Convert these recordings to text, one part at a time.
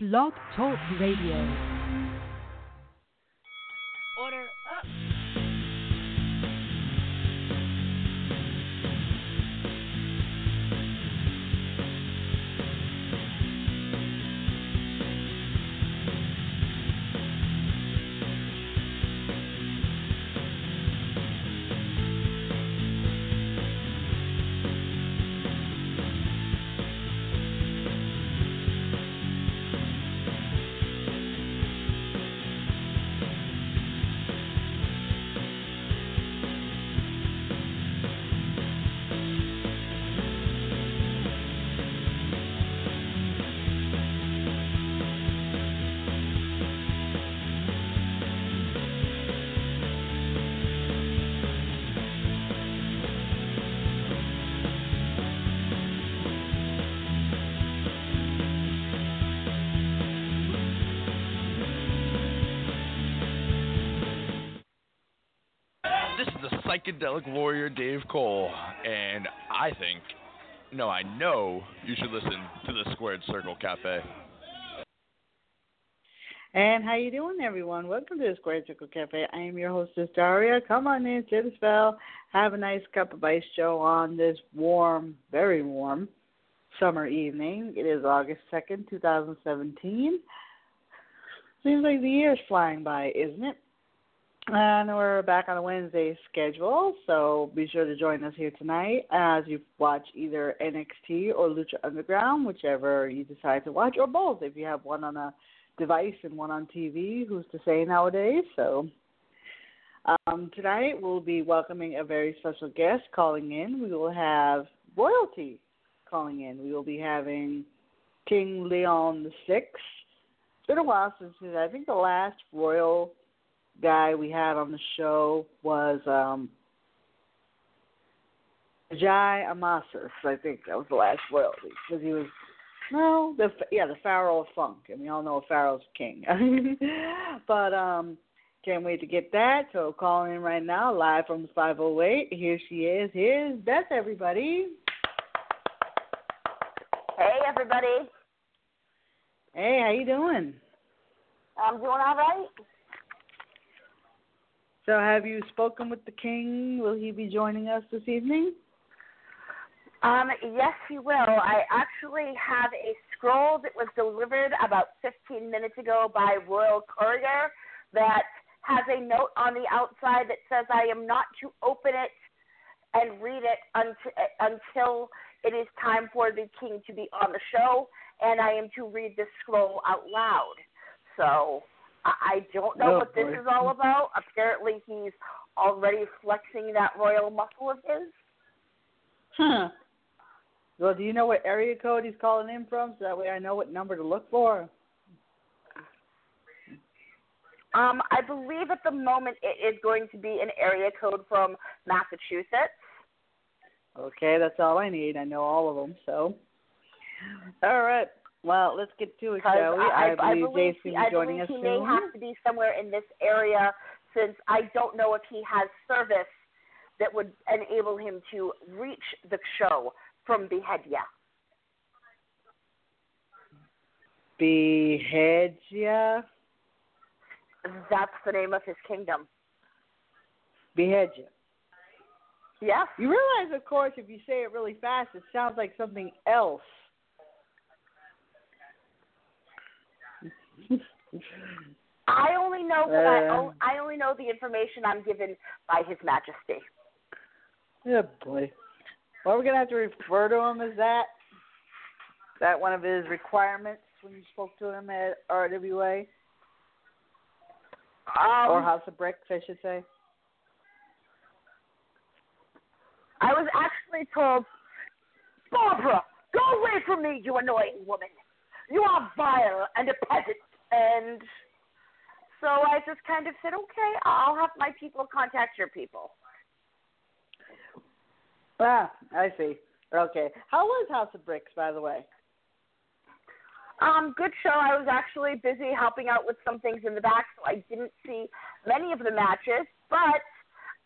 Blog Talk Radio. Psychedelic warrior Dave Cole, and I think, no, I know you should listen to the Squared Circle Cafe. And how you doing, everyone? Welcome to the Squared Circle Cafe. I am your hostess, Daria. Come on in, sit a spell, have a nice cup of ice Joe on this warm, very warm summer evening. It is August 2nd, 2017. Seems like the year is flying by, isn't it? And we're back on a Wednesday schedule, so be sure to join us here tonight as you watch either NXT or Lucha Underground, whichever you decide to watch, or both if you have one on a device and one on TV. Who's to say nowadays? So um, tonight we'll be welcoming a very special guest calling in. We will have royalty calling in. We will be having King Leon the Sixth. It's been a while since I think the last royal guy we had on the show was um Jai Amasis. I think that was the last royalty because he was no the yeah the Pharaoh of Funk, and we all know Pharaoh's king. but um, can't wait to get that. So calling in right now, live from the 508. Here she is. Here's Beth. Everybody. Hey, everybody. Hey, how you doing? I'm doing all right. So, have you spoken with the king? Will he be joining us this evening? Um, yes, he will. I actually have a scroll that was delivered about 15 minutes ago by Royal Courier that has a note on the outside that says I am not to open it and read it until, until it is time for the king to be on the show, and I am to read this scroll out loud. So I I don't know Oh, what this boy. is all about. Apparently, he's already flexing that royal muscle of his. Huh. Well, do you know what area code he's calling in from, so that way I know what number to look for? Um, I believe at the moment it is going to be an area code from Massachusetts. Okay, that's all I need. I know all of them. So, all right. Well, let's get to it, shall we? I, I, believe believe, Jason he, is I joining believe us he soon. may have to be somewhere in this area since I don't know if he has service that would enable him to reach the show from Beheadia. Behead ya? That's the name of his kingdom. Behead ya. Yes. You realize, of course, if you say it really fast, it sounds like something else. I only know that I, Uh. o- I only know the information I'm given by His Majesty. Yeah, boy. Well, we're gonna have to refer to him as that. Is that one of his requirements when you spoke to him at RWA Um, or House of Bricks, I should say. I was actually told, Barbara, go away from me, you annoying woman. You are vile and a peasant. And so I just kind of said, okay, I'll have my people contact your people. Ah, I see. Okay. How was House of Bricks, by the way? Um, good show. I was actually busy helping out with some things in the back, so I didn't see many of the matches, but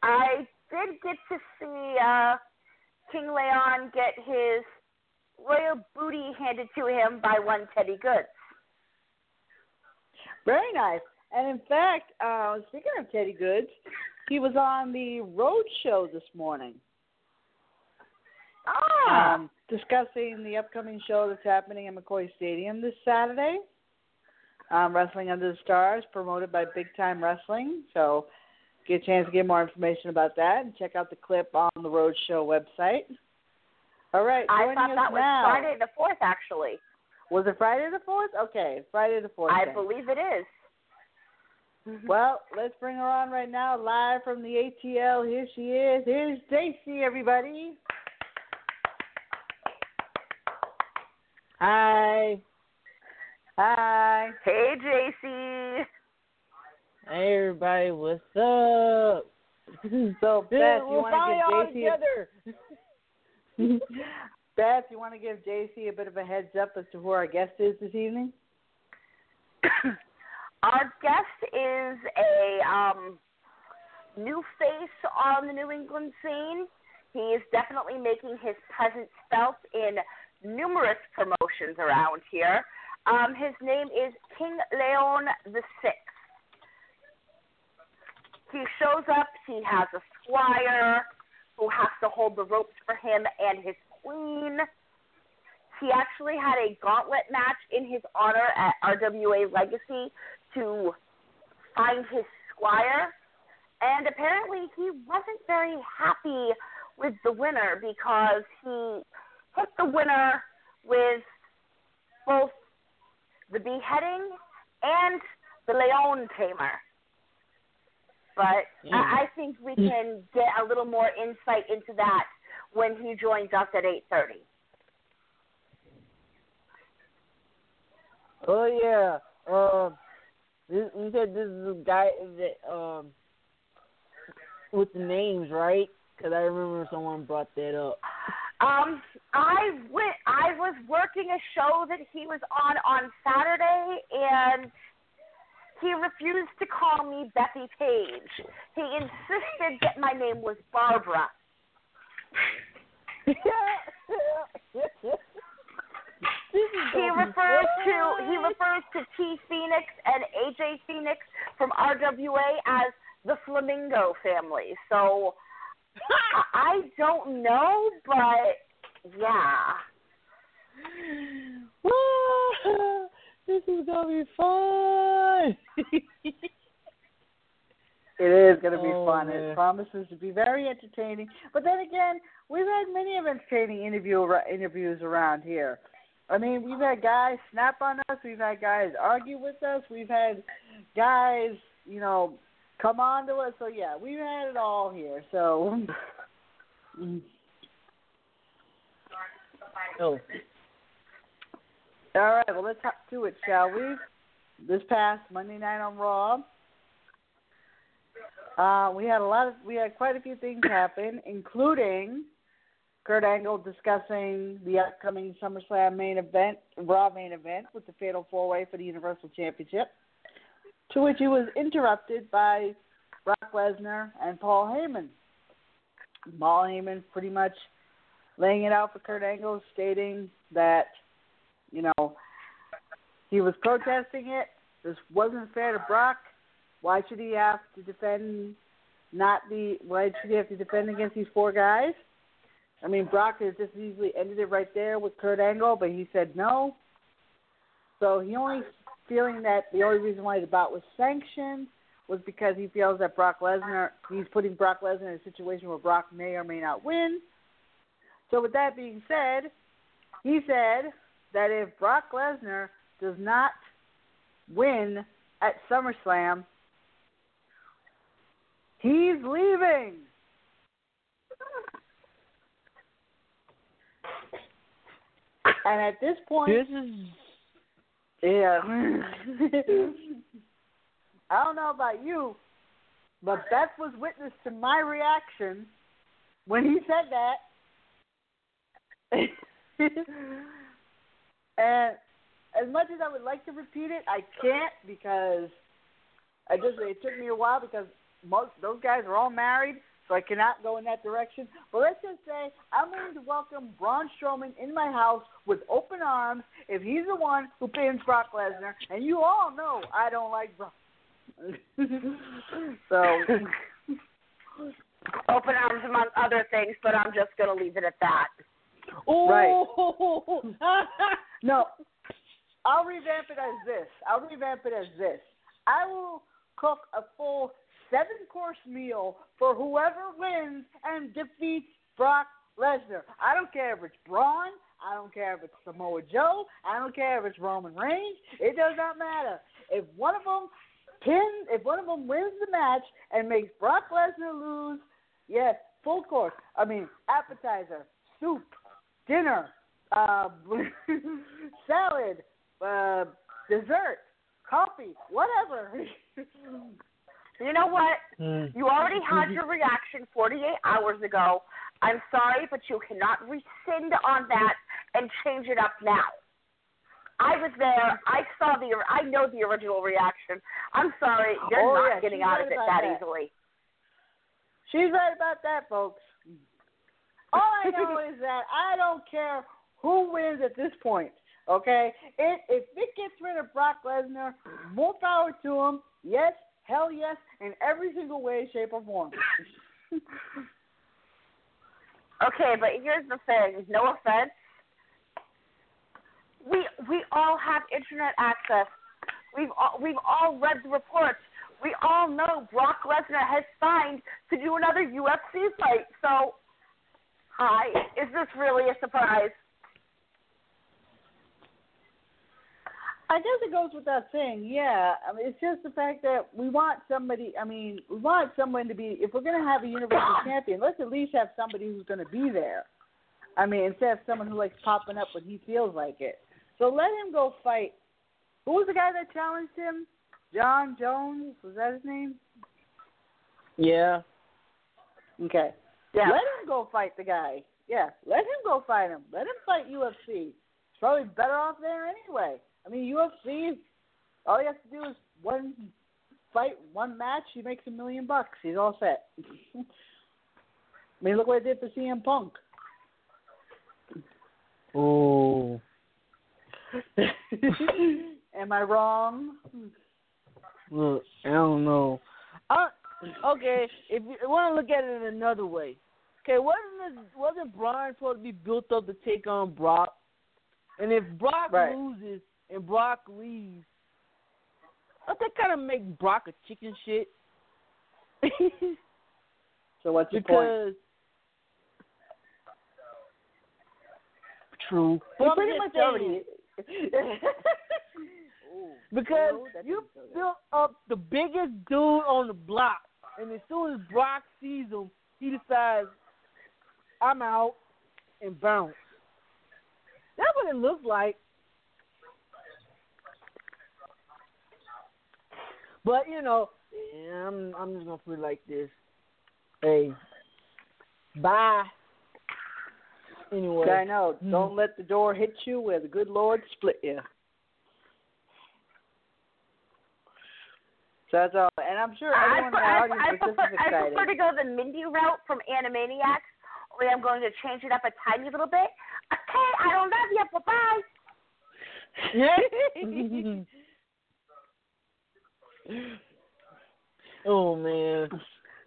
I did get to see uh, King Leon get his royal booty handed to him by one Teddy Goods. Very nice. And in fact, uh, speaking of Teddy Goods, he was on the road show this morning. Ah. Um, discussing the upcoming show that's happening at McCoy Stadium this Saturday. Um, Wrestling Under the Stars, promoted by Big Time Wrestling. So get a chance to get more information about that and check out the clip on the Roadshow website. All right, I thought that was. Friday the fourth, actually. Was it Friday the fourth? Okay, Friday the fourth. I then. believe it is. Well, let's bring her on right now, live from the ATL. Here she is. Here's Daisy, everybody. Hi. Hi. Hey, JC. Hey everybody, what's up? So, Beth, you we're want to give JC together. Beth, you want to give JC a bit of a heads up as to who our guest is this evening? Our guest is a um, new face on the New England scene. He is definitely making his presence felt in numerous promotions around here. Um, his name is King Leon the Sixth. He shows up. He has a squire who has to hold the ropes for him and his queen. He actually had a gauntlet match in his honor at RWA Legacy to find his squire. And apparently he wasn't very happy with the winner because he hit the winner with both the beheading and the Leon tamer. But Yeah. I, I think we can get a little more insight into that when he joins us at 8:30. Oh yeah. Um, this, you said this is the guy that um with the names, right? Because I remember someone brought that up. Um, I went. I was working a show that he was on on Saturday, and he refused to call me Bethy Page. He insisted that my name was Barbara. He refers to he refers to T Phoenix and AJ Phoenix from RWA as the Flamingo family. So I- don't know, but yeah. this is gonna be fun. It is going to be Oh, fun. man. It promises to be very entertaining. But then again, we've had many of entertaining interview interviews around here. I mean, we've had guys snap on us. We've had guys argue with us. We've had guys, you know, come on to us. So yeah, we've had it all here. So. oh, All right, well, let's hop to it, shall we? This past Monday night on Raw, uh, we had a lot of, we had quite a few things happen, including Kurt Angle discussing the upcoming SummerSlam main event, Raw main event, with the Fatal Four Way for the Universal Championship. To which he was interrupted by Brock Lesnar and Paul Heyman. Paul Heyman pretty much laying it out for Kurt Angle, stating that you know, he was protesting it. This wasn't fair to Brock. Why should he have to defend? Not the why should he have to defend against these four guys? I mean, Brock has just easily ended it right there with Kurt Angle, but he said no. So he only feeling that the only reason why the bout was sanctioned was because he feels that Brock Lesnar he's putting Brock Lesnar in a situation where Brock may or may not win. So with that being said, he said that if Brock Lesnar does not win at SummerSlam, he's leaving. And at this point, this is yeah. I don't know about you, but Beth was witness to my reaction when he said that. and as much as I would like to repeat it, I can't because I just it took me a while because most those guys are all married. so I cannot go in that direction. But let's just say I'm willing to welcome Braun Strowman in my house with open arms if he's the one who pins Brock Lesnar. And you all know I don't like Brock. so Open arms among other things, but I'm just going to leave it at that. Right. no, I'll revamp it as this. I'll revamp it as this. I will cook a full seven course meal for whoever wins and defeats Brock Lesnar. I don't care if it's Braun. I don't care if it's Samoa Joe. I don't care if it's Roman Reigns. It does not matter. If one of them pins, if one of them wins the match and makes Brock Lesnar lose, yes, full course. I mean, appetizer, soup, dinner, uh, salad, uh, dessert, coffee, whatever. You know what? Mm. You already had your reaction 48 hours ago. I'm sorry, but you cannot rescind on that and change it up now. I was there. I saw the. I know the original reaction. I'm sorry. You're Oh, not yeah, getting out right of it that, that. easily. She's right about that, folks. All I know is that I don't care who wins at this point. Okay, it, if it gets rid of Brock Lesnar, more power to him. Yes, hell yes, in every single way, shape, or form. Okay, but here's the thing. No offense. We we all have internet access. We've all, we've all read the reports. We all know Brock Lesnar has signed to do another UFC fight. So, hi, is this really a surprise? I guess it goes without saying, yeah. I mean, it's just the fact that we want somebody. I mean, we want someone to be. If we're going to have a universal champion, let's at least have somebody who's going to be there. I mean, instead of someone who likes popping up when he feels like it. So let him go fight. Who was the guy that challenged him? Jon Jones was that his name? Yeah. Okay. Yeah. Let him go fight the guy. Yeah, let him go fight him. Let him fight UFC. He's probably better off there anyway. I mean, UFC, all he has to do is one fight, one match. He makes a million bucks. He's all set. I mean, look what it did for CM Punk. Oh. Am I wrong? Look, I don't know. I, okay, if you want to look at it another way, okay, wasn't wasn't Braun supposed to be built up to take on Brock? And if Brock Right. loses and Brock leaves, don't that kind of make Brock a chicken shit? So what's your point? because true, He But I'm pretty much already. Because Oh, you didn't feel good. built up the biggest dude on the block, and as soon as Brock sees him, he decides, "I'm out," and bounce. That's what it looks like. But you know, I'm I'm just gonna put it like this. Hey, bye. Anyway, I know. Hmm. Don't let the door hit you where the good Lord split you. So that's all. And I'm sure everyone I, everyone in the I, audience I, was just prefer, as I excited. prefer to go the Mindy route from Animaniacs, only I'm going to change it up a tiny little bit. Okay, I don't love you. Bye bye. Oh man.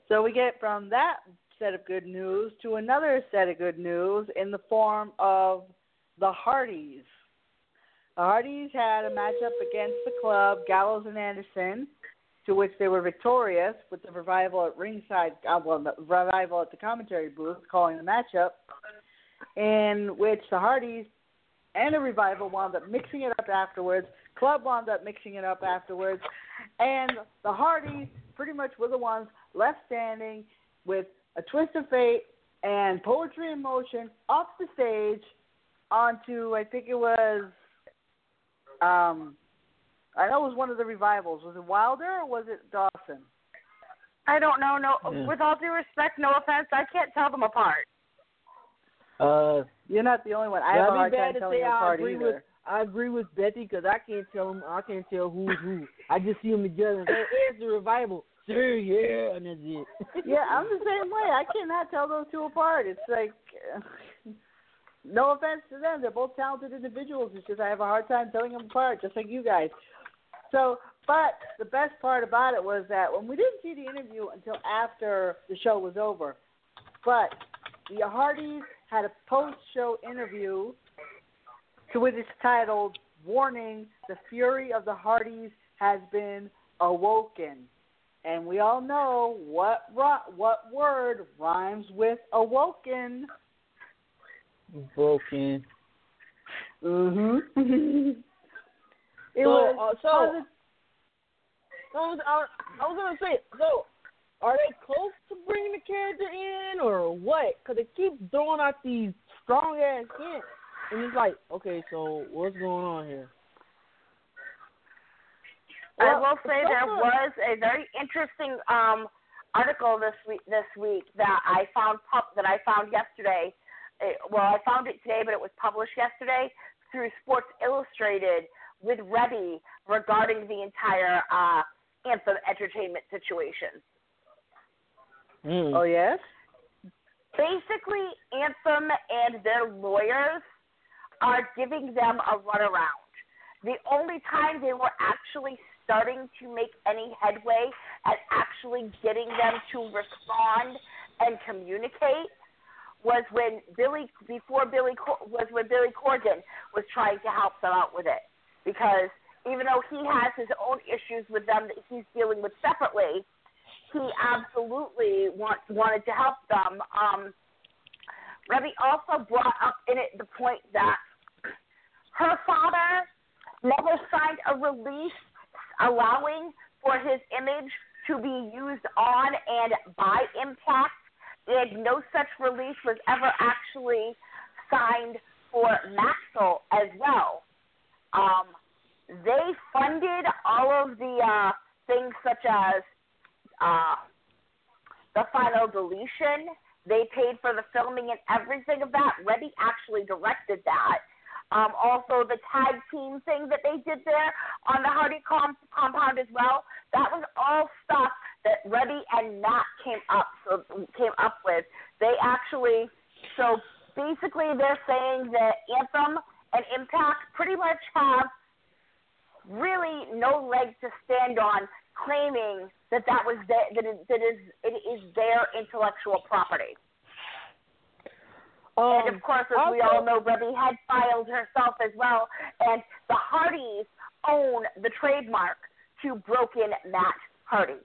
So we get from that set of good news to another set of good news in the form of the Hardys. The Hardys had a matchup against the club, Gallows and Anderson, to which they were victorious with the revival at ringside, uh, well, the revival at the commentary booth calling the matchup, in which the Hardys and the revival wound up mixing it up afterwards. Club wound up mixing it up afterwards, and the Hardys pretty much were the ones left standing with a twist of fate and poetry in motion off the stage onto I think it was um I know it was one of the revivals. Was it Wilder or was it Dawson? I don't know. No, Yeah. with all due respect, no offense, I can't tell them apart. Uh, You're not the only one. I have That'd a hard time telling say you apart either. with I agree with Betty because I can't tell them. I can't tell who's who. I just see them together. And say, it's the revival. Sure, yeah, and that's it. yeah, I'm the same way. I cannot tell those two apart. It's like, no offense to them, they're both talented individuals. It's just I have a hard time telling them apart, just like you guys. So, but the best part about it was that when we didn't see the interview until after the show was over, but the Hardys had a post-show interview to which it's titled "Warning: The Fury of the Hardys Has Been Awoken." And we all know what what word rhymes with awoken. Broken. Mhm. it so, was, uh, so, I was, I, I was gonna say, so are they close to bringing the character in or what? Because they keep throwing out these strong ass hints, and it's like, okay, so what's going on here? I will say there was a very interesting um, article this week this week that I found pub- that I found yesterday. It, well, I found it today, but it was published yesterday through Sports Illustrated with Reby regarding the entire uh, Anthem Entertainment situation. Mm. Oh yes. Basically, Anthem and their lawyers are giving them a runaround. The only time they were actually starting to make any headway at actually getting them to respond and communicate was when Billy before Billy was when Billy Corgan was trying to help them out with it because even though he has his own issues with them that he's dealing with separately, he absolutely want, wanted to help them. Um, Reby also brought up in it the point that her father never signed a release allowing for his image to be used on and by Impact. And no such release was ever actually signed for Maxwell as well. Um, they funded all of the uh, things such as uh, the final deletion. They paid for the filming and everything of that. Reby actually directed that. Um, also, the tag team thing that they did there on the Hardy com- compound as well. That was all stuff that Reby and Matt came up so, came up with. They actually so basically they're saying that Anthem and Impact pretty much have really no leg to stand on, claiming that that was the, that it, that is it is their intellectual property. Um, and of course, as also, we all know, Reby had filed herself as well, and the Hardys own the trademark to Broken Matt Hardy.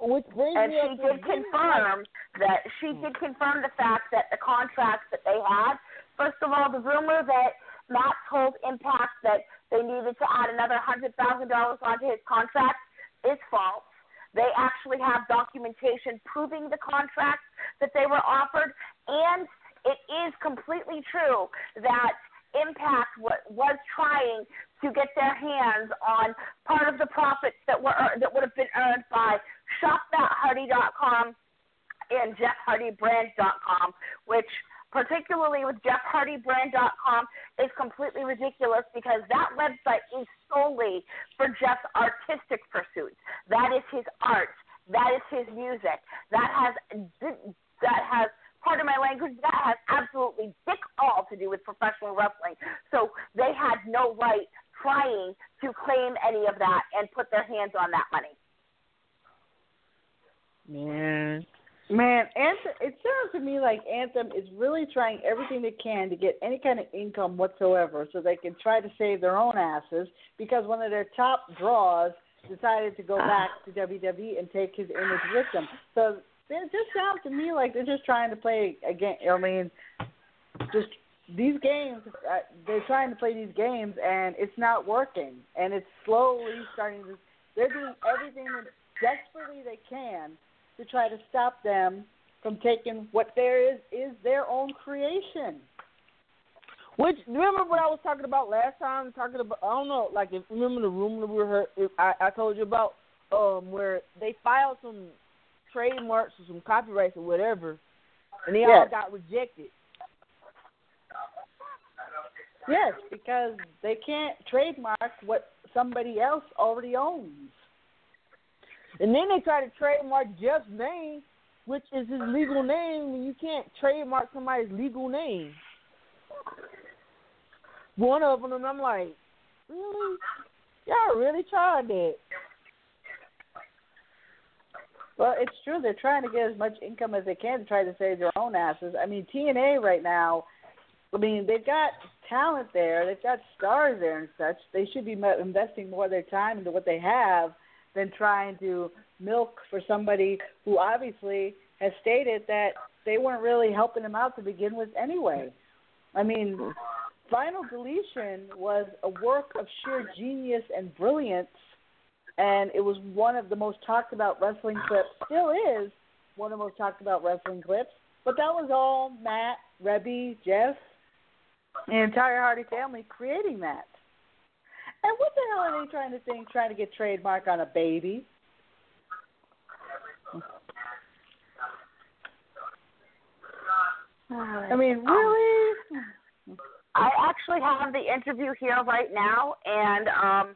Which brings and she did confirm that she did confirm the fact that the contracts that they had. First of all, the rumor that Matt told Impact that they needed to add another hundred thousand dollars onto his contract is false. They actually have documentation proving the contracts that they were offered, and it is completely true that Impact was trying to get their hands on part of the profits that were that would have been earned by ShopMattHardy.com and JeffHardyBrand.com, which particularly with JeffHardyBrand.com, is completely ridiculous because that website is solely for Jeff's artistic pursuits. That is his art. That is his music. That has that has part of my language that has absolutely dick all to do with professional wrestling. So they had no right trying to claim any of that and put their hands on that money. Man, Man, Anthem, it sounds to me like Anthem is really trying everything they can to get any kind of income whatsoever so they can try to save their own asses because one of their top draws decided to go back to WWE and take his image with them. So it just sounds to me like they're just trying to play again. I mean, just these games, uh, they're trying to play these games and it's not working. And it's slowly starting to, they're doing everything desperately they can to try to stop them from taking what there is is their own creation. Which remember what I was talking about last time? Talking about I don't know, like if remember the rumor we heard if I, I told you about, um, where they filed some trademarks or some copyrights or whatever, and they yes. all got rejected. Yes, because they can't trademark what somebody else already owns. And then they try to trademark Jeff's name, which is his legal name, and you can't trademark somebody's legal name. One of them, and I'm like, really? Y'all really tried that? Well, it's true. They're trying to get as much income as they can to try to save their own asses. I mean, TNA right now, I mean, they've got talent there. They've got stars there and such. They should be investing more of their time into what they have than trying to milk for somebody who obviously has stated that they weren't really helping him out to begin with anyway. I mean, hmm. Final Deletion was a work of sheer genius and brilliance, and it was one of the most talked about wrestling clips. Still is one of the most talked about wrestling clips. But that was all Matt, Reby, Jeff, the entire Hardy family creating that. And what the hell are they trying to think? Trying to get trademark on a baby? I mean, really? I actually have the interview here right now, and um,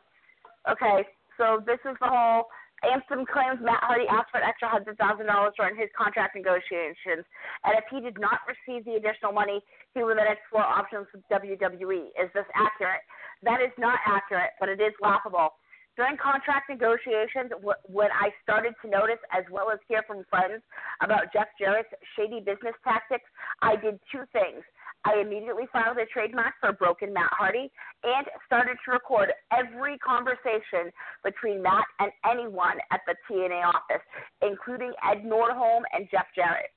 okay, so this is the whole. Anthem claims Matt Hardy asked for an extra hundred thousand dollars during his contract negotiations, and if he did not receive the additional money, he would then explore options with WWE. Is this accurate? That is not accurate, but it is laughable. During contract negotiations, when I started to notice as well as hear from friends about Jeff Jarrett's shady business tactics, I did two things. I immediately filed a trademark for Broken Matt Hardy and started to record every conversation between Matt and anyone at the TNA office, including Ed Nordholm and Jeff Jarrett.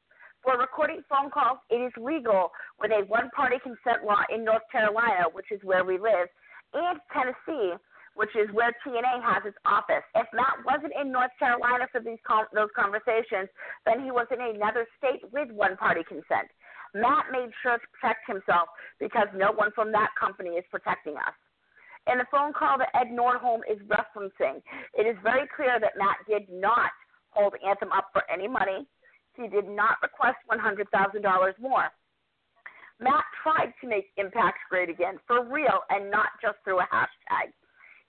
For recording phone calls, it is legal with a one party consent law in North Carolina, which is where we live, and Tennessee, which is where TNA has its office. If Matt wasn't in North Carolina for these those conversations, then he was in another state with one party consent. Matt made sure to protect himself because no one from that company is protecting us. In the phone call that Ed Nordholm is referencing, it is very clear that Matt did not hold Anthem up for any money. He did not request $100,000 more. Matt tried to make Impact great again, for real, and not just through a hashtag.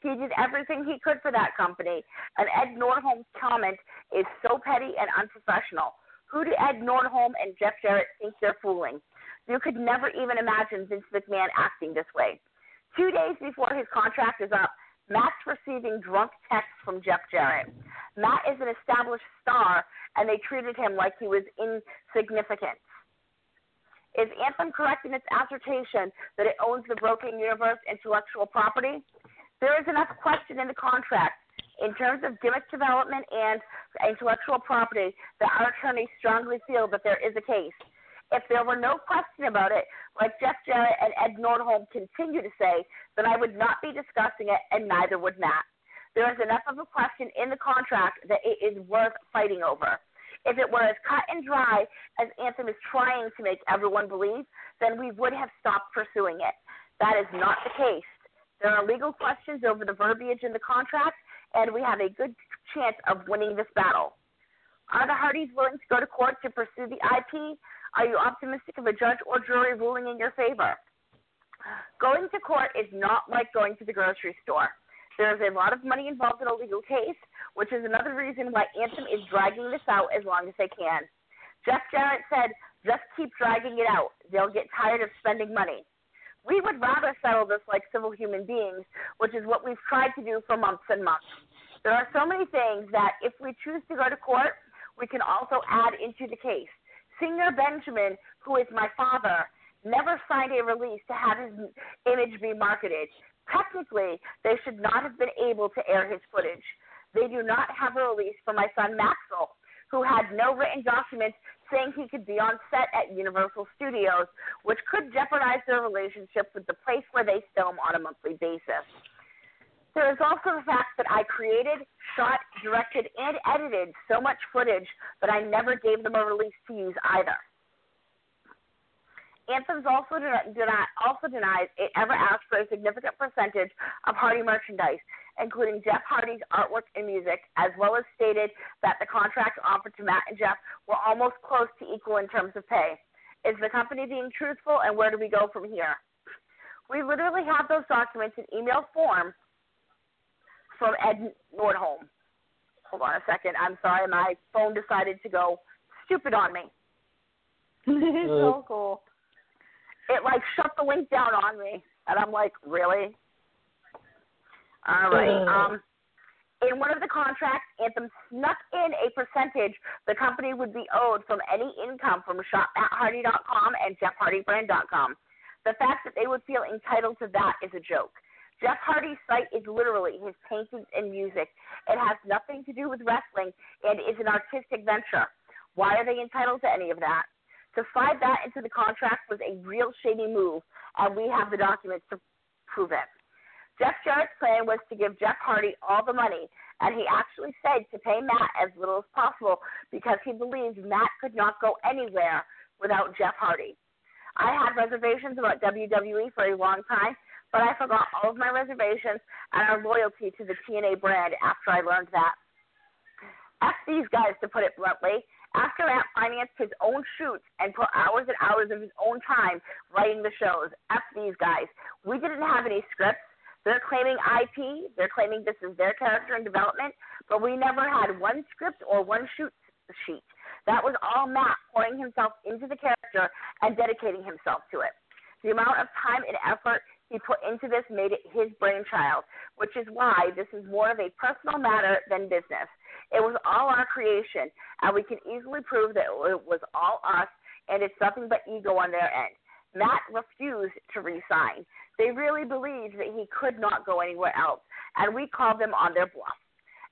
He did everything he could for that company, and Ed Nordholm's comment is so petty and unprofessional. Who do Ed Nordholm and Jeff Jarrett think they're fooling? You could never even imagine Vince McMahon acting this way. Two days before his contract is up, Matt's receiving drunk texts from Jeff Jarrett. Matt is an established star, and they treated him like he was insignificant. Is Anthem correct in its assertion that it owns the Broken Universe intellectual property? There is enough question in the contract in terms of gimmick development and intellectual property, that our attorneys strongly feel that there is a case. If there were no question about it, like Jeff Jarrett and Ed Nordholm continue to say, then I would not be discussing it, and neither would Matt. There is enough of a question in the contract that it is worth fighting over. If it were as cut and dry as Anthem is trying to make everyone believe, then we would have stopped pursuing it. That is not the case. There are legal questions over the verbiage in the contract, and we have a good chance of winning this battle. Are the Hardys willing to go to court to pursue the IP? Are you optimistic of a judge or jury ruling in your favor? Going to court is not like going to the grocery store. There is a lot of money involved in a legal case, which is another reason why Anthem is dragging this out as long as they can. Jeff Jarrett said, just keep dragging it out. They'll get tired of spending money. We would rather settle this like civil human beings, which is what we've tried to do for months and months. There are so many things that if we choose to go to court, we can also add into the case. Señor Benjamin, who is my father, never signed a release to have his image be marketed. Technically, they should not have been able to air his footage. They do not have a release for my son Maxwell, who had no written documents saying he could be on set at Universal Studios, which could jeopardize their relationship with the place where they film on a monthly basis. There is also the fact that I created, shot, directed, and edited so much footage that I never gave them a release to use either. Anthems also, deny, also denies it ever asked for a significant percentage of Hardy merchandise, including Jeff Hardy's artwork and music, as well as stated that the contracts offered to Matt and Jeff were almost close to equal in terms of pay. Is the company being truthful, and where do we go from here? We literally have those documents in email form from Ed Nordholm. Hold on a second. I'm sorry, my phone decided to go stupid on me. it's so cool. It like shut the link down on me, and I'm like, really? All right. Um, in one of the contracts, Anthem snuck in a percentage the company would be owed from any income from shopmatthardy.com and jeffhardybrand.com. The fact that they would feel entitled to that is a joke. Jeff Hardy's site is literally his paintings and music. It has nothing to do with wrestling and is an artistic venture. Why are they entitled to any of that? To slide that into the contract was a real shady move, and we have the documents to prove it. Jeff Jarrett's plan was to give Jeff Hardy all the money, and he actually said to pay Matt as little as possible because he believes Matt could not go anywhere without Jeff Hardy. I had reservations about WWE for a long time, but I forgot all of my reservations and our loyalty to the TNA brand after I learned that. F these guys, to put it bluntly. After Matt financed his own shoots and put hours and hours of his own time writing the shows, F these guys. We didn't have any scripts. They're claiming IP. They're claiming this is their character and development, but we never had one script or one shoot sheet. That was all Matt pouring himself into the character and dedicating himself to it. The amount of time and effort he put into this made it his brainchild, which is why this is more of a personal matter than business. It was all our creation, and we can easily prove that it was all us, and it's nothing but ego on their end. Matt refused to resign. They really believed that he could not go anywhere else, and we called them on their bluff.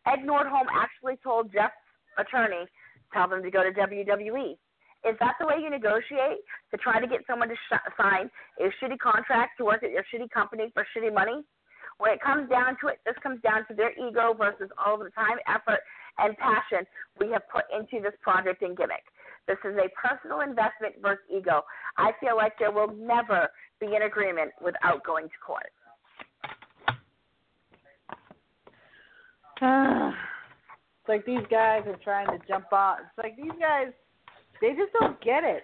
Ed Nordholm actually told Jeff's attorney, tell them to go to WWE. Is that the way you negotiate to try to get someone to sh- sign a shitty contract to work at your shitty company for shitty money? When it comes down to it, this comes down to their ego versus all the time, effort, and passion we have put into this project and gimmick. This is a personal investment versus ego. I feel like there will never be an agreement without going to court. it's like these guys are trying to jump on. It's like these guys, they just don't get it.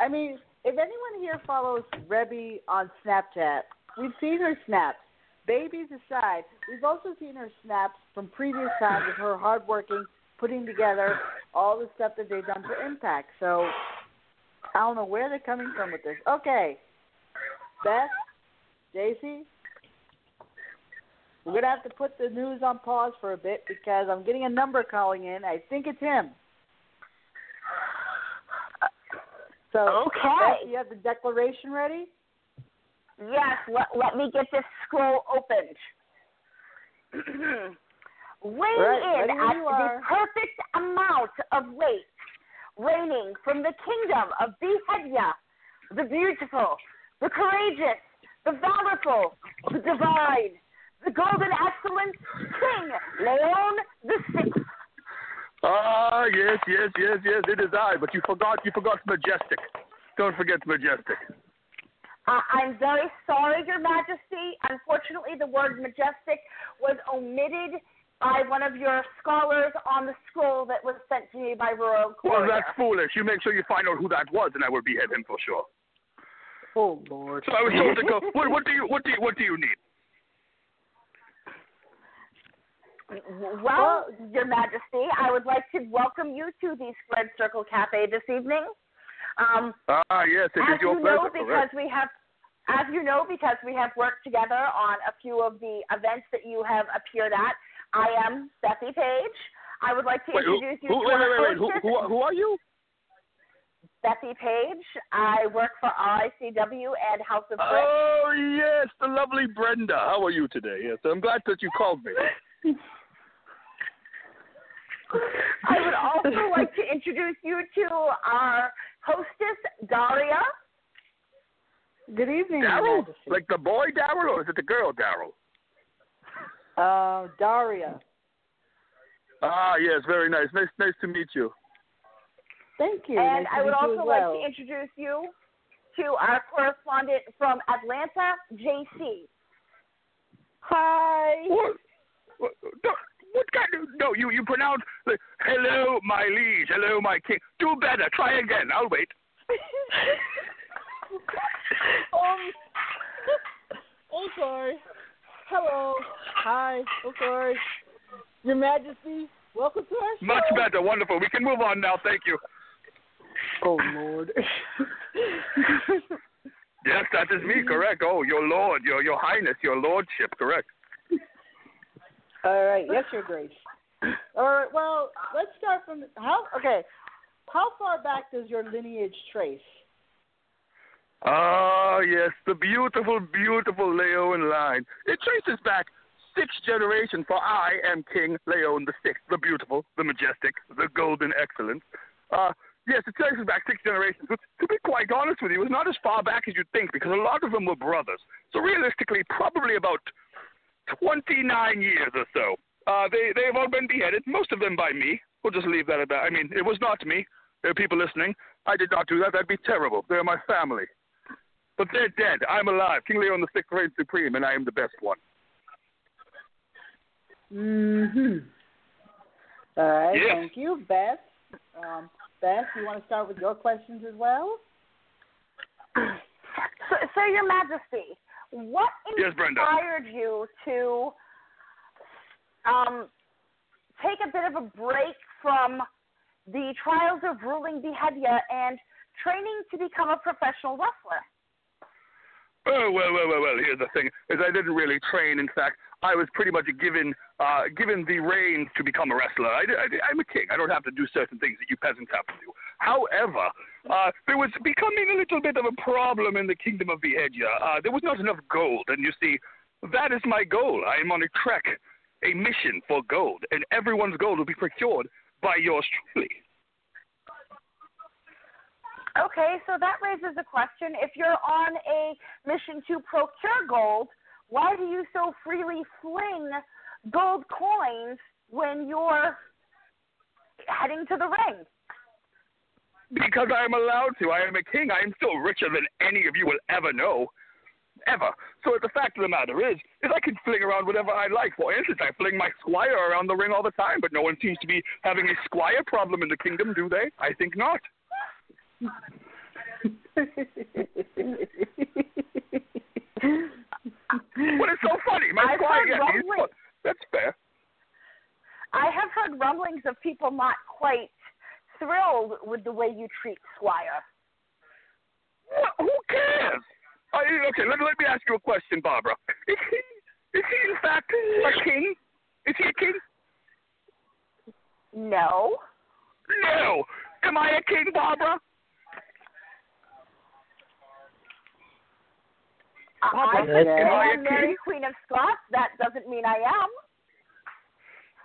I mean, if anyone here follows Reby on Snapchat, we've seen her snaps. Babies aside, we've also seen her snaps from previous times of her hardworking, putting together all the stuff that they've done for Impact. So I don't know where they're coming from with this. Okay, Beth, JC, we're gonna have to put the news on pause for a bit because I'm getting a number calling in. I think it's him. So, Okay. Beth, you have the declaration ready? Yes, let, let me get this scroll opened. Weighing Right, in at the are. perfect amount of weight, reigning from the kingdom of Behedya, the beautiful, the courageous, the valorful, the divine, the golden excellence, King Leon the Sixth. Ah, yes, yes, yes, yes, it is I. But you forgot, you forgot Majestic. Don't forget Majestic. Uh, I'm very sorry, Your Majesty. Unfortunately, the word majestic was omitted by one of your scholars on the scroll that was sent to me by Royal Well, that's foolish. You make sure you find out who that was, and I will behead him for sure. Oh Lord. So I was told to go. What, what do you, what do you, what do you need? Well, Your Majesty, I would like to welcome you to the Squared Circle Cafe this evening. Um, Ah, yes, it as is your you know, because correct. we have, as you know, because we have worked together on a few of the events that you have appeared at. I am Bethy Page. I would like to Wait, who, introduce you who, to wait, wait, wait. Who, who, who are you? Bethy Page. I work for RICW and House of Brick. Oh, yes, the lovely Brenda. How are you today? Yes, I'm glad that you called me. I would also like to introduce you to our hostess, Daria. Good evening, Daryl? Like the boy Daryl, or is it the girl Daryl? uh, Daria. Ah, yes, very nice. Nice, nice to meet you. Thank you. And nice I would also as like to introduce you to our correspondent from Atlanta, JC. Hi. What? What, what kind of no? You you pronounce like, hello, my liege, hello, my king. Do better. Try again. I'll wait. um, oh sorry. Hello. Hi. Oh sorry. Your Majesty, welcome to our show. Much better. Wonderful. We can move on now. Thank you. Oh Lord. Yes, that is me. Correct. Oh, your lord, your your highness, your lordship. Correct. All right. Yes, Your Grace. All right. Well, let's start from how. Okay. How far back does your lineage trace? Ah, yes, the beautiful, beautiful Leon line. It traces back six generations, for I am King Leon the Sixth, the beautiful, the majestic, the golden excellence. Uh, yes, it traces back six generations, but to be quite honest with you, it's not as far back as you'd think because a lot of them were brothers. So realistically, probably about 29 years or so. Uh, they, they've all been beheaded, most of them by me. We'll just leave that at that. I mean, it was not me. There are people listening. I did not do that. That'd be terrible. They're my family. But they're dead. I'm alive. King Leon the Sixth reigns supreme, and I am the best one. Mhm. All right. Yes. Thank you, Beth. Um, Beth, you want to start with your questions as well? So, so Your Majesty, what Yes, Brenda. inspired you to um, take a bit of a break from the trials of ruling Behedia and training to become a professional wrestler? Oh well, well, well, well. Here's the thing: is I didn't really train. In fact, I was pretty much given uh, given the reins to become a wrestler. I, I, I'm a king. I don't have to do certain things that you peasants have to do. However, uh, there was becoming a little bit of a problem in the kingdom of Behedia. Uh, there was not enough gold, and you see, that is my goal. I am on a trek, a mission for gold, and everyone's gold will be procured by yours truly. Okay, so that raises a question. If you're on a mission to procure gold, why do you so freely fling gold coins when you're heading to the ring? Because I am allowed to. I am a king. I am still richer than any of you will ever know. Ever. So the fact of the matter is, is I can fling around whatever I like. For instance, I fling my squire around the ring all the time, but no one seems to be having a squire problem in the kingdom, do they? I think not. What is so funny? My I've squire, yeah, he's That's fair. I have heard rumblings of people not quite thrilled with the way you treat Squire. What? Who cares? Uh, okay, let, let me ask you a question, Barbara. Is he, is he in fact a king? Is he a king? No. No. Am I a king, Barbara? Uh, I, I could am say I'm Mary? Queen of Scots. That doesn't mean I am.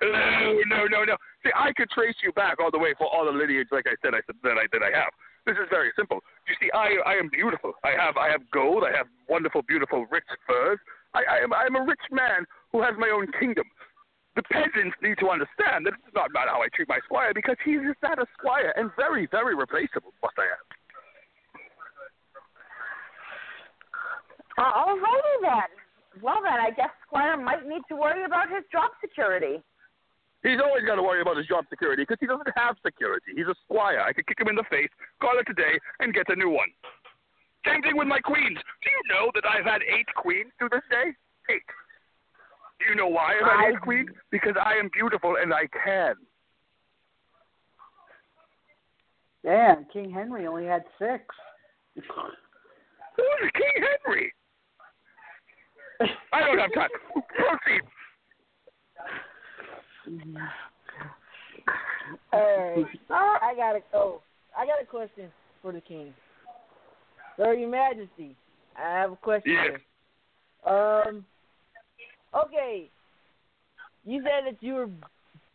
No, no, no, no. See, I could trace you back all the way for all the lineage, like I said, I said that I that I have. This is very simple. You see, I I am beautiful. I have I have gold. I have wonderful, beautiful, rich furs. I, I am I am a rich man who has my own kingdom. The peasants need to understand that it's not about how I treat my squire because he is not a squire and very, very replaceable. Must I add? Uh, alrighty then. Well then, I guess Squire might need to worry about his job security. He's always got to worry about his job security because he doesn't have security. He's a squire. I could kick him in the face, call it a day, and get a new one. Same thing with my queens. Do you know that I've had eight queens to this day? Eight. Do you know why I've had eight queens? Because I am beautiful and I can. Yeah, King Henry only had six. Who is King Henry? I don't have time. Proceed. Alright. I got a oh, I got a question for the king. Sir, Your Majesty, I have a question. Yes. here. Um. Okay. You said that you were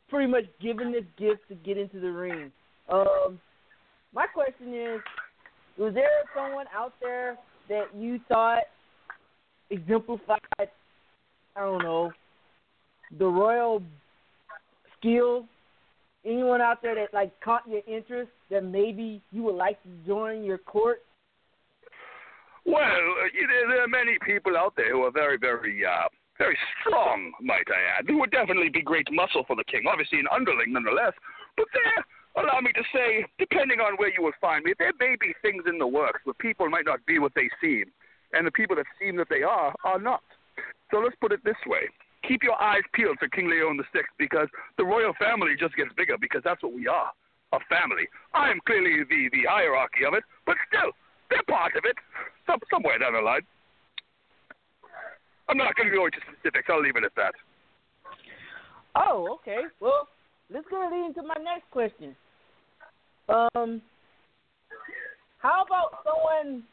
pretty much given this gift to get into the ring. Um. My question is, was there someone out there that you thought exemplified, I don't know, the royal skill anyone out there that like caught your interest that maybe you would like to join your court? Well, uh, you know, there are many people out there who are very, very, uh, very strong, might I add, who would definitely be great muscle for the king. Obviously, an underling nonetheless. But there, allow me to say, depending on where you will find me, there may be things in the works where people might not be what they seem. And the people that seem that they are are not. So let's put it this way. Keep your eyes peeled for King Leon the Sixth because the royal family just gets bigger because that's what we are, a family. I am clearly the, the hierarchy of it, but still, they're part of it, some, somewhere down the line. I'm not going to go into specifics. I'll leave it at that. Oh, okay. Well, let's go lead into my next question. Um, how about someone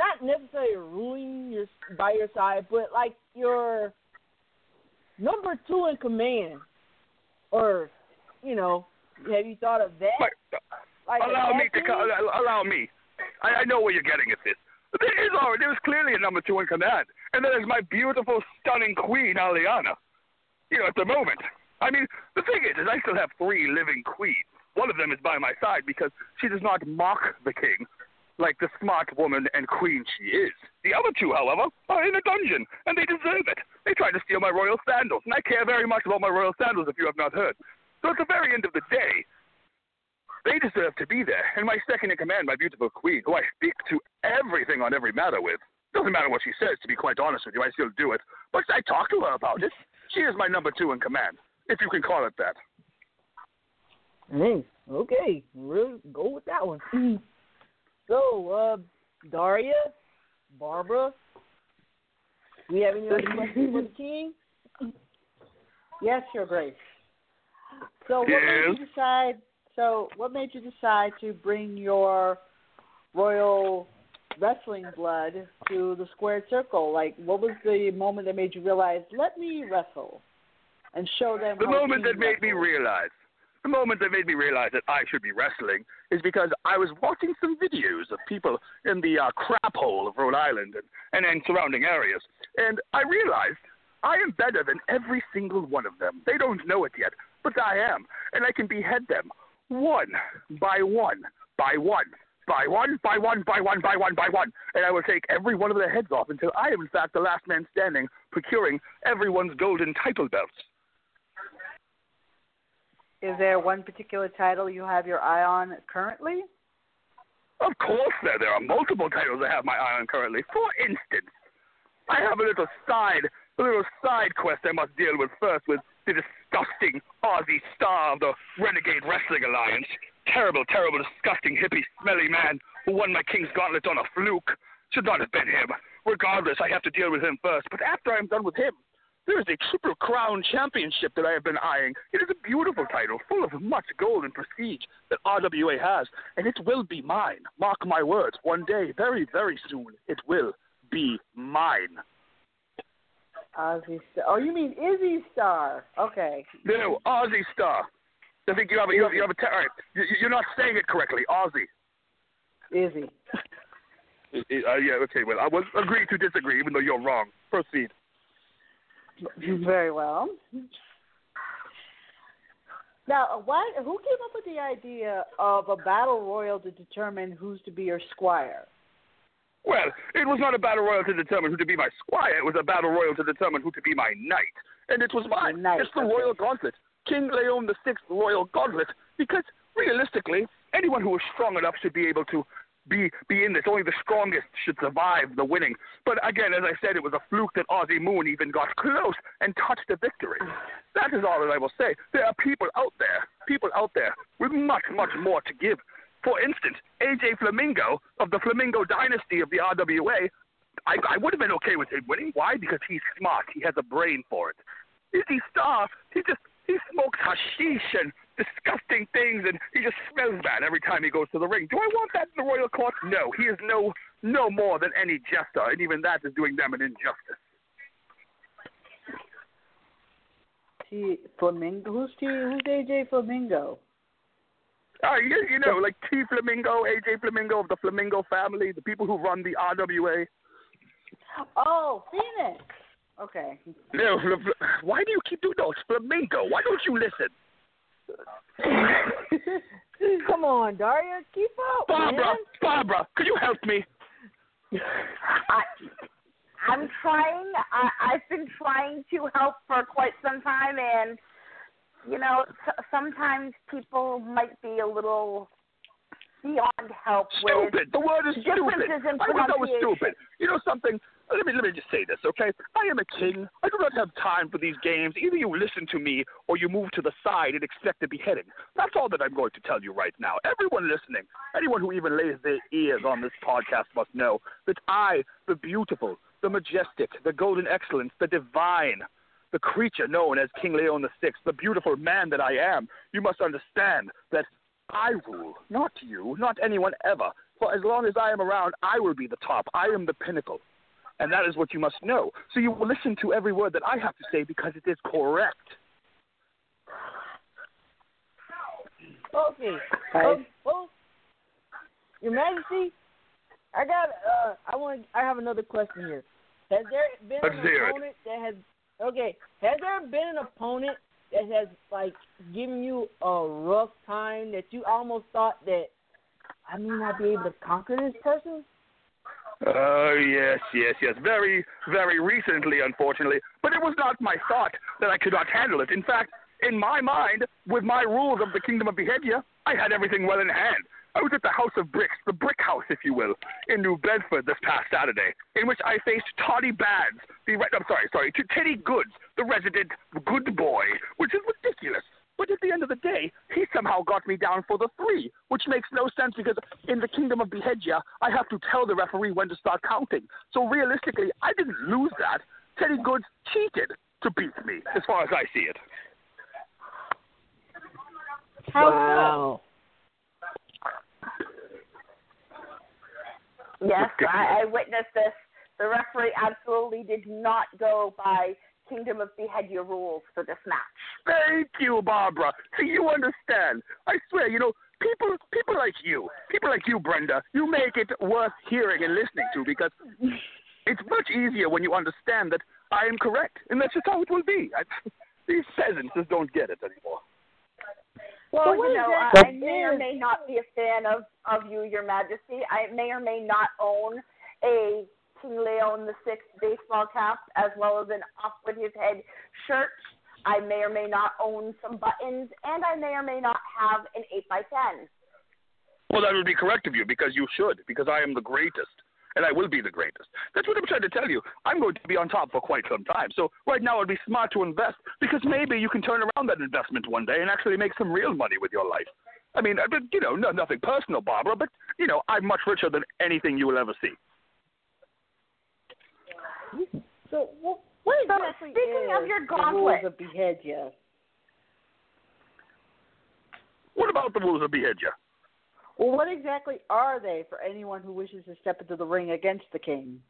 not necessarily ruling your by your side, but like your number two in command, or you know, have you thought of that? But, uh, Like allow me to team? Uh, allow me. I, I know where you're getting at this. There is already there was clearly a number two in command, and there's my beautiful, stunning queen, Aliana. You know, at the moment. I mean, the thing is, is I still have three living queens. One of them is by my side because she does not mock the king like the smart woman and queen she is. The other two, however, are in a dungeon, and they deserve it. They tried to steal my royal sandals, and I care very much about my royal sandals if you have not heard. So at the very end of the day, they deserve to be there. And my second in command, my beautiful queen, who I speak to everything on every matter with. Doesn't matter what she says, to be quite honest with you, I still do it. But I talk to her about it. She is my number two in command, if you can call it that. Hey, okay, we'll go with that one. so, uh, Daria, Barbara, we have any other questions for the king? Yes, Your Grace. So what made you decide? So what made you decide to bring your royal wrestling blood to the squared circle? Like, what was the moment that made you realize, let me wrestle and show them? The moment that made me realize, the moment that made me realize that I should be wrestling is because I was watching some videos of people in the uh, crap hole of Rhode Island and, and, and surrounding areas, and I realized I am better than every single one of them. They don't know it yet, but I am, and I can behead them one by one, by one, by one, by one, by one, by one, by one, and I will take every one of their heads off until I am in fact the last man standing, procuring everyone's golden title belts. Is there one particular title you have your eye on currently? Of course, there there are multiple titles I have my eye on currently. For instance, I have a little side, a little side quest I must deal with first with the disgusting Aussie star of the Renegade Wrestling Alliance. Terrible, terrible, disgusting, hippie, smelly man who won my King's Gauntlet on a fluke. Should not have been him. Regardless, I have to deal with him first. But after I'm done with him, there is a Triple Crown Championship that I have been eyeing. It is a beautiful title, full of much gold and prestige that RWA has, and it will be mine. Mark my words. One day, very, very soon, it will be mine. Ozzy Star. Oh, you mean Izzy Star? Okay. No, Aussie Star. I think you have a, you have, you have a te- all right. You, you're not saying it correctly. Aussie. Izzy. Uh, yeah, okay. Well, I will agree to disagree, even though you're wrong. Proceed. Very well. Now, why? Who came up with the idea of a battle royal to determine who's to be your squire? Well, it was not a battle royal to determine who to be my squire. It was a battle royal to determine who to be my knight, and it was mine. Knight, it's the okay. royal gauntlet, King Leon the Sixth Royal Gauntlet. Because realistically, anyone who is strong enough should be able to be be in this. Only the strongest should survive the winning. But again, as I said, it was a fluke that Aussie Moon even got close and touched a victory. That is all that I will say. There are people out there, people out there with much, much more to give. For instance, AJ Flamingo of the Flamingo dynasty of the RWA, I, I would have been okay with him winning. Why? Because he's smart. He has a brain for it. Izzy Star, he just he smokes hashish and disgusting things, and he just smells bad every time he goes to the ring. Do I want that in the royal court? No. He is no no more than any jester, and even that is doing them an injustice. T Flamingo. Who's T? Who's AJ Flamingo? Uh, you, you know, like T Flamingo, AJ Flamingo of the Flamingo family, the people who run the RWA. Oh, Phoenix. Okay. No, why do you keep doing those? Flamingo, why don't you listen? Come on, Daria, keep up, Barbara, man. Barbara, could you help me? I, I'm trying. I, I've been trying to help for quite some time, and you know, s- sometimes people might be a little beyond help Stupid. with The word is stupid. differences in I thought that was pronunciation. stupid. You know something? Let me let me just say this, okay? I am a king. I do not have time for these games. Either you listen to me or you move to the side and expect a beheading. That's all that I'm going to tell you right now. Everyone listening, anyone who even lays their ears on this podcast must know that I, the beautiful, the majestic, the golden excellence, the divine, the creature known as King Leon VI, the beautiful man that I am, you must understand that I rule, not you, not anyone ever. For as long as I am around, I will be the top. I am the pinnacle. And that is what you must know. So you will listen to every word that I have to say because it is correct. Okay. Right. Um, well, Your Majesty, I got. Uh, I want. I have another question here. Has there been Let's an hear it. opponent that has? Okay. Has there been an opponent that has like given you a rough time that you almost thought that I may not be able to conquer this person? Oh, yes, yes, yes. Very, very recently, unfortunately. But it was not my thought that I could not handle it. In fact, in my mind, with my rules of the Kingdom of Behedia, I had everything well in hand. I was at the House of Bricks, the Brick House, if you will, in New Bedford this past Saturday, in which I faced Toddy Bads, the re- I'm sorry, sorry, to Teddy Goods, the resident good boy, which is ridiculous. But at the end of the day, he somehow got me down for the three, which makes no sense because in the Kingdom of Behedia, I have to tell the referee when to start counting. So realistically, I didn't lose that. Teddy Goods cheated to beat me, as far as I see it. Wow. Yes, I, I witnessed this. The referee absolutely did not go by Kingdom of Behedia rules for this match. Thank you, Barbara. See, you understand. I swear, you know, people people like you, people like you, Brenda, you make it worth hearing and listening to because it's much easier when you understand that I am correct, and that's just how it will be. I, these peasants just don't get it anymore. Well, you know, I, I may or may not be a fan of, of you, Your Majesty. I may or may not own a King Leon Sixth baseball cap as well as an off with his head shirt. I may or may not own some buttons, and I may or may not have an eight by ten. Well, that would be correct of you because you should, because I am the greatest. And I will be the greatest. That's what I'm trying to tell you. I'm going to be on top for quite some time. So right now it'd be smart to invest because maybe you can turn around that investment one day and actually make some real money with your life. I mean, you know, nothing personal, Barbara, but, you know, I'm much richer than anything you will ever see. So, what, what So, exactly speaking is of your the rules of Behedia? What about the rules of Behedia? Well, what exactly are they for anyone who wishes to step into the ring against the king?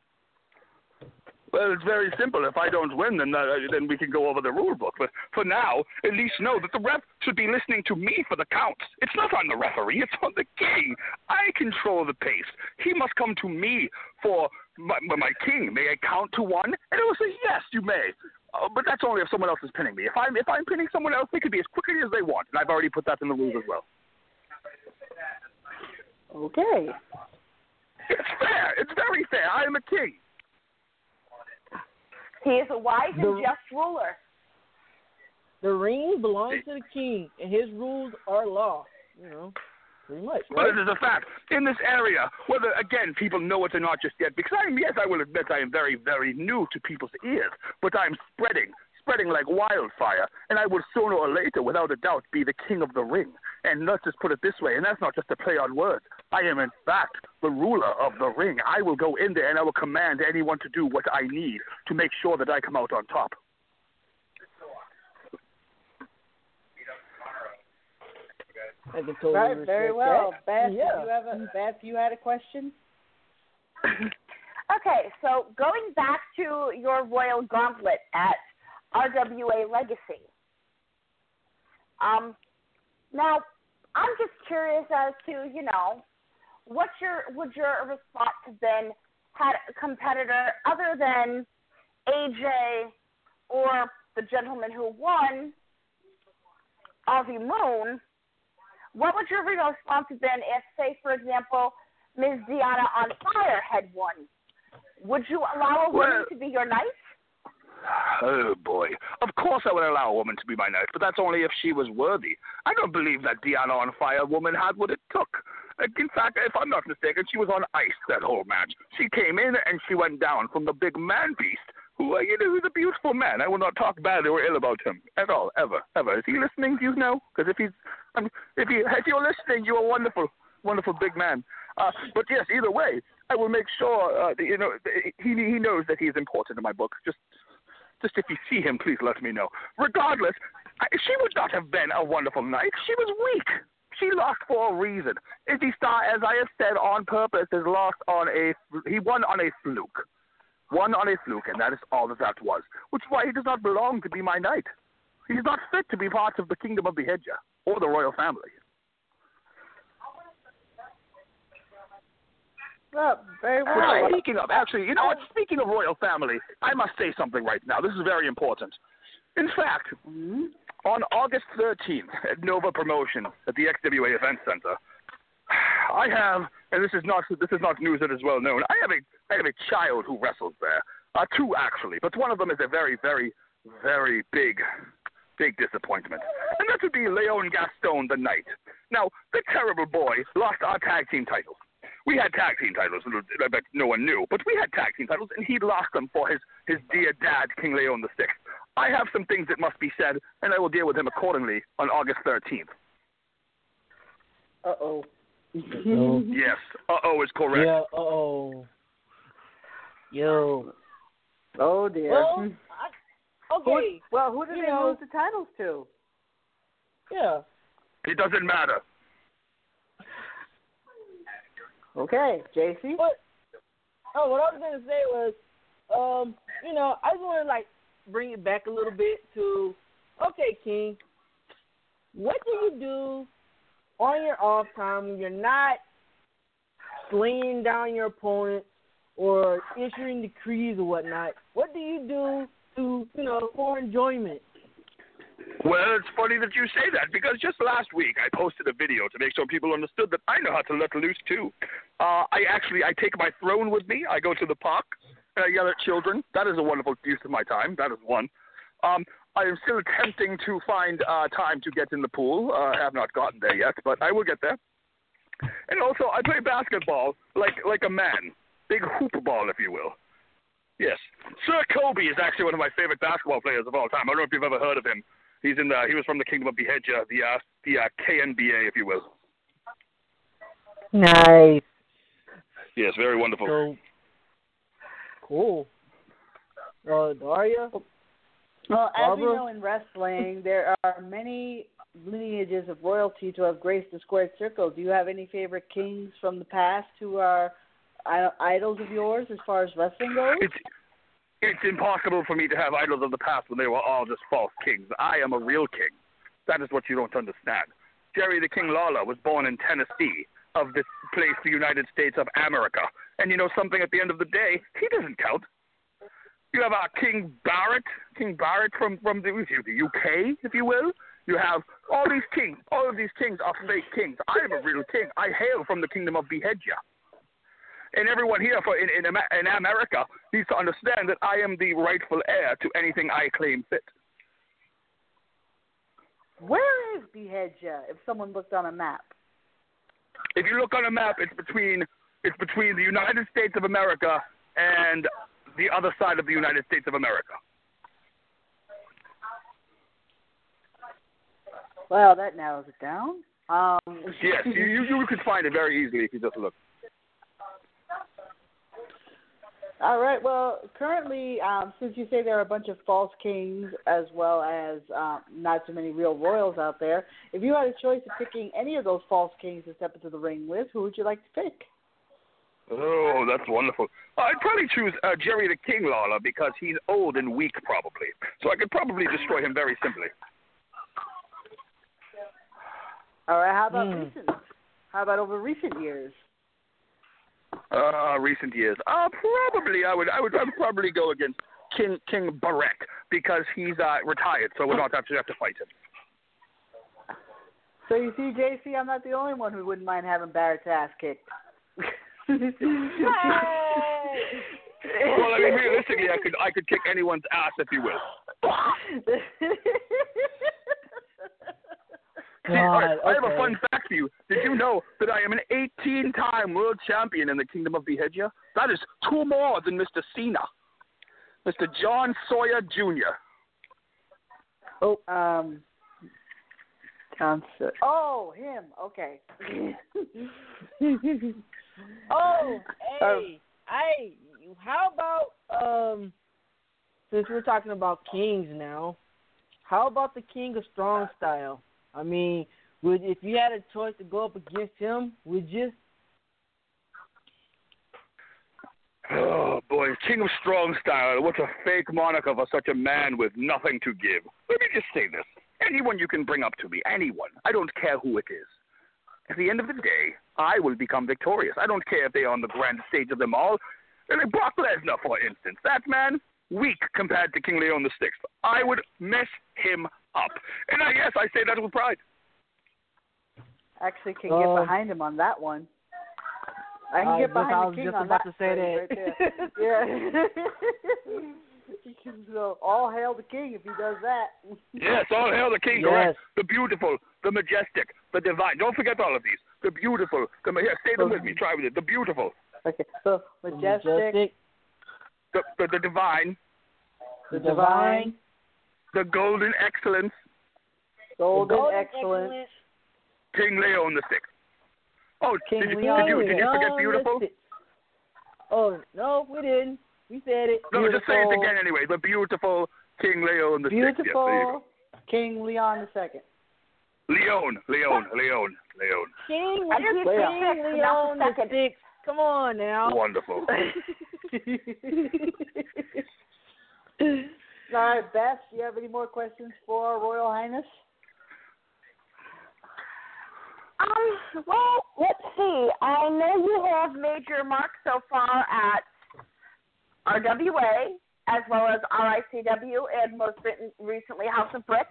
Well, it's very simple. If I don't win, then uh, then we can go over the rule book. But for now, at least know that the ref should be listening to me for the counts. It's not on the referee; it's on the king. I control the pace. He must come to me for my, my king. May I count to one? And it will say yes, you may. Uh, but that's only if someone else is pinning me. If I'm if I'm pinning someone else, they can be as quickly as they want, and I've already put that in the rules as well. Okay. It's fair. It's very fair. I am a king. He is a wise and just ruler. The ring belongs to the king, and his rules are law. You know, pretty much. But it is a fact. In this area, whether, again, people know it or not just yet, because I am, yes, I will admit I am very, very new to people's ears, but I'm spreading, spreading like wildfire, and I will sooner or later, without a doubt, be the king of the ring. And let's just put it this way, and that's not just a play on words. I am, in fact, the ruler of the ring. I will go in there and I will command anyone to do what I need to make sure that I come out on top. I can totally Right, very well. that. Beth, yeah. you have a, Beth, you had a question? Okay, so going back to your royal gauntlet at RWA Legacy. Um, now, I'm just curious as to, you know, what your would your response have been had a competitor other than AJ or the gentleman who won, Ozzy Moon? What would your response have been if, say, for example, Ms. Diana on Fire had won? Would you allow a woman Well- to be your knight? Oh boy. Of course I would allow a woman to be my knight, but that's only if she was worthy. I don't believe that Diana on Fire woman had what it took. In fact, if I'm not mistaken, she was on ice that whole match. She came in and she went down from the big man beast, who, uh, you know, who's a beautiful man. I will not talk badly or ill about him at all, ever, ever. Is he listening? Do you know? Because if he's, um, if he, if you're listening, you're a wonderful, wonderful big man. Uh, but yes, either way, I will make sure, uh, that, you know, he he knows that he is important in my book. Just just if you see him, please let me know. Regardless, I, she would not have been a wonderful night. She was weak. She lost for a reason. Izzy Star, as I have said on purpose, has lost on a he won on a fluke, won on a fluke, and that is all that that was. Which is why he does not belong to be my knight. He's not fit to be part of the kingdom of the Behedja or the royal family. Well, very Well, well. speaking of, actually, you know what? Speaking of royal family, I must say something right now. This is very important. In fact, Mhm. on August 13th at Nova Promotion at the XWA Event Center, I have, and this is not this is not news that is well known. I have a I have a child who wrestles there, uh, two actually, but one of them is a very very very big big disappointment, and that would be Leon Gaston the Knight. Now, the terrible boy lost our tag team titles. We had tag team titles, I bet no one knew, but we had tag team titles, and he lost them for his his dear dad, King Leon the Sixth. I have some things that must be said, and I will deal with him accordingly on August 13th. Uh oh. Uh-oh. Yes, uh oh is correct. Yeah. Oh. Yo. Oh dear. Well, I, Who- okay. well, who did you they know- lose the titles to? Yeah. It doesn't matter. Okay, JC. But oh, what I was gonna say was, um, you know, I just want to like bring it back a little bit to, okay, King, what do you do on your off time when you're not slaying down your opponent or issuing decrees or whatnot? What do you do to, you know, for enjoyment? Well, it's funny that you say that because just last week I posted a video to make sure people understood that I know how to let loose too. Uh, I actually I take my throne with me. I go to the park and I yell at children. That is a wonderful use of my time. That is one. Um, I am still attempting to find uh, time to get in the pool. Uh, I have not gotten there yet, but I will get there. And also, I play basketball like like a man, big hoop ball, if you will. Yes, Sir Kobe is actually one of my favorite basketball players of all time. I don't know if you've ever heard of him. He's in the he was from the Kingdom of Behedja, the uh, the uh, KNBA, if you will. Nice. Yes, very wonderful. So cool. Uh, Daria. Well, as we Barbara? know in wrestling, there are many lineages of royalty to have graced the squared circle. Do you have any favorite kings from the past who are i- idols of yours as far as wrestling goes? It's it's impossible for me to have idols of the past when they were all just false kings. I am a real king. That is what you don't understand. Jerry the King Lawler was born in Tennessee, of this place, the United States of America. And you know something? At the end of the day, he doesn't count. You have our King Barrett, King Barrett from from the, the UK, if you will. You have all these kings. All of these kings are fake kings. I am a real king. I hail from the kingdom of Behedja. And everyone here for in, in, in America needs to understand that I am the rightful heir to anything I claim fit. Where is Behedja if someone looked on a map? If you look on a map, it's between it's between the United States of America and the other side of the United States of America. Well, that narrows it down. Um, Yes, you, you you could find it very easily if you just look. All right. Well, currently, um, since you say there are a bunch of false kings as well as um, not too many real royals out there, if you had a choice of picking any of those false kings to step into the ring with, who would you like to pick? Oh, that's wonderful. I'd probably choose uh, Jerry the King Lawler because he's old and weak, probably. So I could probably destroy him very simply. All right. How about Hmm. recent? How about over recent years? Uh, recent years. Uh, probably I would I would I would probably go against King King Barek because he's uh, retired, so we'll not have to have to fight him. So you see, JC, I'm not the only one who wouldn't mind having Barrett's ass kicked. Well, I mean, realistically, I could I could kick anyone's ass if you will. See, all right, God, I have a fun fact for you, did you know that I am an 18 time world champion in the Kingdom of Beheadja? That is two more than Mr. Cena. Mr. John Sawyer Jr. Oh, um, John. Sa- Oh, him. Okay. Oh, hey, hey, how about um? Since we're talking about kings now, how about the king of strong style? I mean, would if you had a choice to go up against him, would you? Oh boy, King of Strong Style. What a fake moniker for such a man with nothing to give. Let me just say this. Anyone you can bring up to me, anyone. I don't care who it is. At the end of the day, I will become victorious. I don't care if they are on the grand stage of them all. Like Brock Lesnar, for instance. That man, weak compared to King Leon the Sixth. I would mess him up. And I yes, I say that with pride. Actually, can Um, get behind him on that one. I can I get was- behind I the was king just on about that to say that. Right there. yeah. so all hail the king if he does that. Yes, all hail the king, Yes. correct? The beautiful, the majestic, the divine. Don't forget all of these. The beautiful, the ma- here, say them with me. Try with it. The beautiful, Okay, so The majestic, majestic, the the, the divine, the the divine, the golden excellence, golden, golden excellence. excellence, King Leon the Sixth. Oh, King did you, Leon did you, did you forget beautiful? Oh no, we didn't. We said it. No, just say it again anyway. The beautiful King Leon the Sixth. Yes, there you. Beautiful King Leon the Second. Leon, Leon, Leon, Leon. King, I just King said Leon the second. Sixth. Come on now. Wonderful. All right, Beth, do you have any more questions for our Royal Highness? Um, well, let's see. I know you have made your mark so far at RWA as well as RICW and most recently House of Bricks.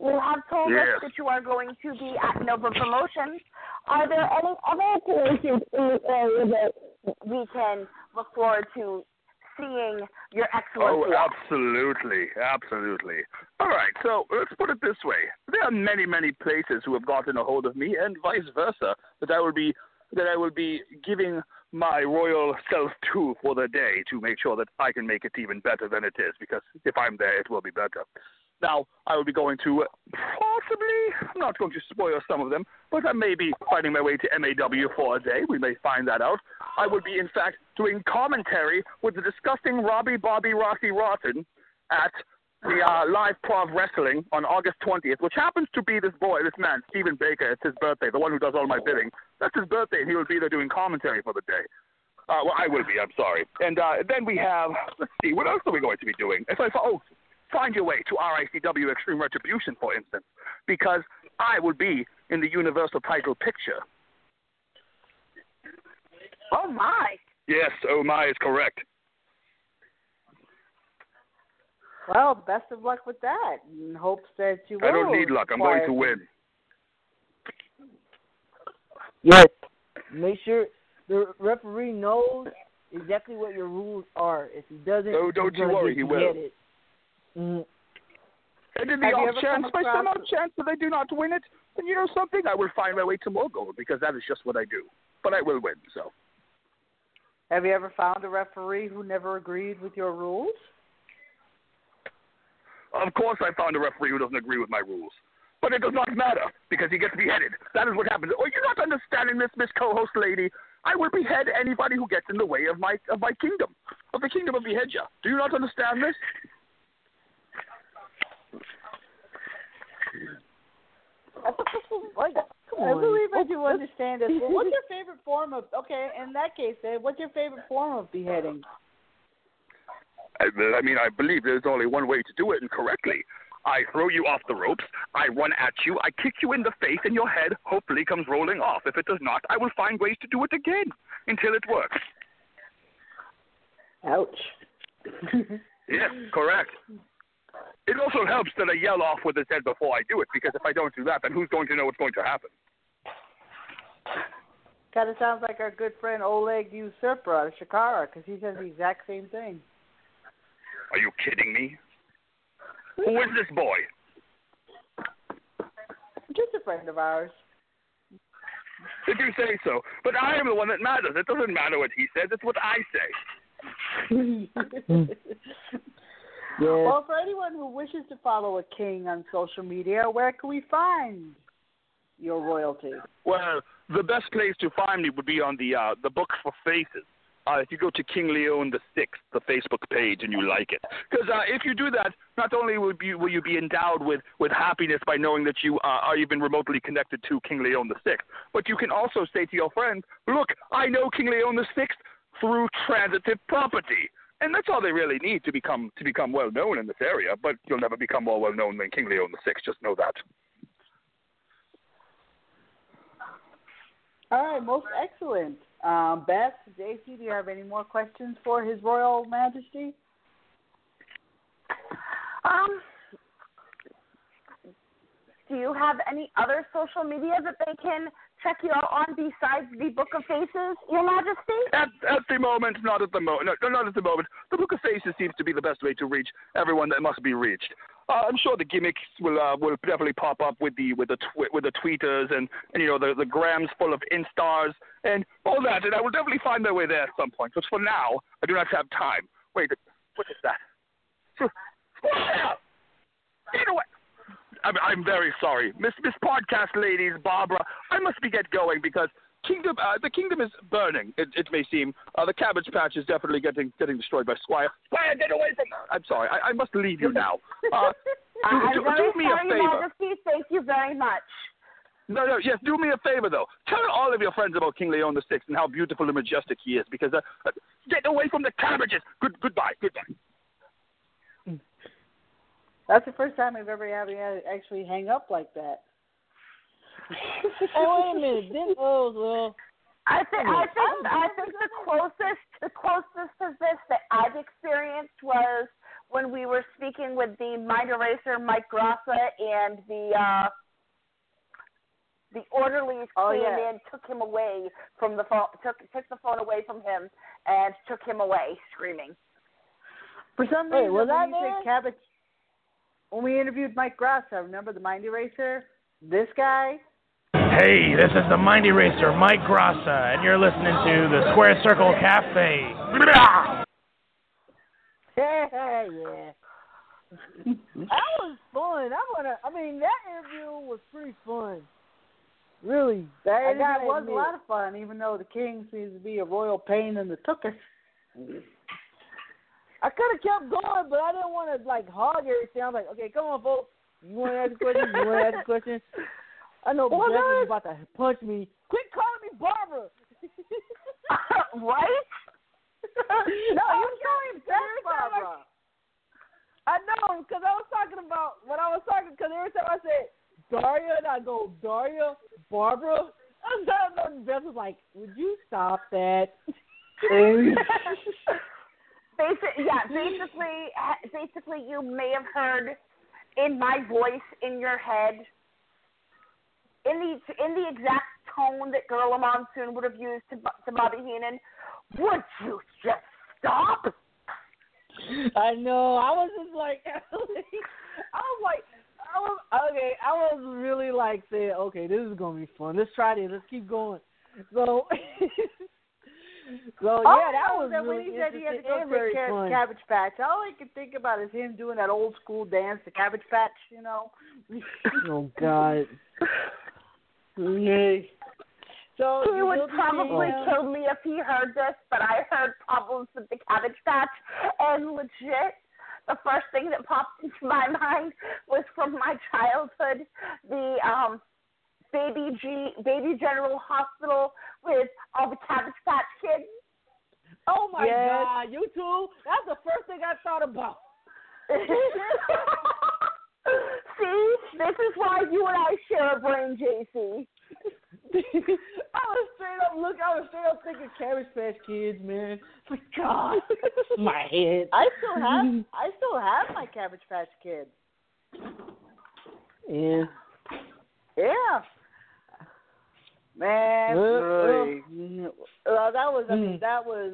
You have told Yes. us that you are going to be at Nova Promotions. Are there any other promotions in the area that we can look forward to seeing your Oh, excellency? absolutely, absolutely. All right, so let's put it this way: there are many, many places who have gotten a hold of me, and vice versa, that I will be that I will be giving my royal self to for the day to make sure that I can make it even better than it is. Because if I'm there, it will be better. Now, I will be going to possibly, I'm not going to spoil some of them, but I may be finding my way to MAW for a day. We may find that out. I would be, in fact, doing commentary with the disgusting Robbie Bobby Rossi Rotten at the uh, live Prov Wrestling on August 20th, which happens to be this boy, this man, Stephen Baker. It's his birthday, the one who does all my bidding. That's his birthday, and he will be there doing commentary for the day. Uh, well, I will be. I'm sorry. And uh, then we have. Let's see. What else are we going to be doing? Oh, find your way to RICW Extreme Retribution, for instance, because I will be in the Universal Title picture. Oh my! Yes, oh my is correct. Well, best of luck with that. In hopes that you will. I don't need luck. I'm going to win. Yes. Make sure the referee knows exactly what your rules are. If he doesn't, Oh, don't you worry, he will. beheaded. Mm. And in the Have you off ever chance, come by some across- odd chance that I do not win it, then you know something, I will find my way to more gold because that is just what I do. But I will win. So Have you ever found a referee who never agreed with your rules? of course I found a referee who doesn't agree with my rules. But it does not matter because he gets beheaded. That is what happens. Are you're not understanding this, Miss Co-host lady. I will behead anybody who gets in the way of my of my kingdom, of the kingdom of Beheadja. Do you not understand this? What? Come I believe I do understand this. Well, what's your favorite form of? Okay, in that case, then, what's your favorite form of beheading? I, I mean, I believe there's only one way to do it and correctly. I throw you off the ropes, I run at you, I kick you in the face, and your head hopefully comes rolling off. If it does not, I will find ways to do it again until it works. Ouch. Yes, correct. It also helps that I yell off with his head before I do it, because if I don't do that, then who's going to know what's going to happen? kind of sounds like our good friend Oleg Usurper out of Chikara, because he says the exact same thing. Are you kidding me? Who is this boy? Just a friend of ours. Did you say so. But I am the one that matters. It doesn't matter what he says. It's what I say. Hmm. Yeah. Well, for anyone who wishes to follow a king on social media, where can we find your royalty? Well, the best place to find me would be on the uh, the Book for Faces. Uh, if you go to King Leon the Sixth, the Facebook page, and you like it, because uh, if you do that, not only will you, will you be endowed with, with happiness by knowing that you uh, are even remotely connected to King Leon the Sixth, but you can also say to your friends, "Look, I know King Leon the Sixth through transitive property." And that's all they really need to become to become well known in this area. But you'll never become more well known than King Leon the Sixth. Just know that. All right, most excellent. Um, Beth, JC, do you have any more questions for His Royal Majesty? Um, do you have any other social media that they can check you out on besides the Book of Faces, Your Majesty? At, at the moment, not at the moment. No, not at the moment. The Book of Faces seems to be the best way to reach everyone that must be reached. Uh, I'm sure the gimmicks will uh, will definitely pop up with the with the with the tweeters and, and you know the the grams full of instars and all that, and I will definitely find my way there at some point. But for now, I do not have time. Wait, what is that? I'm, I'm very sorry, Miss Miss Podcast ladies, Barbara. I must be get going because kingdom uh, the kingdom is burning. It, it may seem uh, the cabbage patch is definitely getting getting destroyed by Squire. Squire, get away from! I'm sorry. I, I must leave you now. Uh, do, I'm do, very do me sorry, a favor. Majesty. Thank you very much. No, no, yes, do me a favor though. Tell all of your friends about King Leon the Sixth and how beautiful and majestic he is. Because uh, uh, get away from the cabbages. Good, goodbye, goodbye. That's the first time I've ever had to actually hang up like that. hey, wait a minute. Then, oh, well. I think I think I think the closest the closest to this that I've experienced was when we were speaking with the mind eraser Mike Grassa and the uh the orderlies Oh, came yeah. in, took him away from the phone took took the phone away from him and took him away screaming. For some Wait, reason, was when that you said there? cabbage, when we interviewed Mike Grassa, remember the mind eraser? This guy. Hey, this is the Mind Eraser, Mike Grassa, and you're listening to the Square Circle Cafe. Blah! Yeah, yeah. that was fun. I wanna. I mean, that interview was pretty fun. Really, That I interview was admit. a lot of fun, even though the king seems to be a royal pain in the tuchus. I could have kept going, but I didn't want to like hog everything. I was like, okay, come on, folks. You want to ask a question? You want to ask a question? I know Well, is about to punch me. Quit calling me Barbara. right? No, I you was call him every Beth time I- Barbara. I know, because I was talking about when I was talking. Because every time I said Daria, and I go Daria, Barbara. I was Beth was like, "Would you stop that?" Basic, yeah, basically, basically, you may have heard in my voice in your head, in the in the exact tone that Gorilla Monsoon would have used to, to Bobby Heenan. Would you just stop? I know. I was just like, I was like, I was okay. I was really like saying, okay, this is gonna be fun. Let's try this. Let's keep going. So, so All yeah, I that was is that when really he said he had to interesting go and very take care fun. the Cabbage Patch, all I can think about is him doing that old school dance, the Cabbage Patch, you know. oh God. Yay. So He would probably seeing, um, kill me if he heard this, but I heard problems with the Cabbage Patch, and legit, the first thing that popped into my mind was from my childhood, the um, baby G, baby General Hospital with all the Cabbage Patch kids. Oh my Yes. God, you too? That's the first thing I thought about. See, this is why you and I share a brain, JC. I was straight up look. I was straight up thinking Cabbage Patch Kids, man. My God, my head. I still have I still have my Cabbage Patch Kids. Yeah. Yeah. Man, really. Uh, that was I mean Mm. that was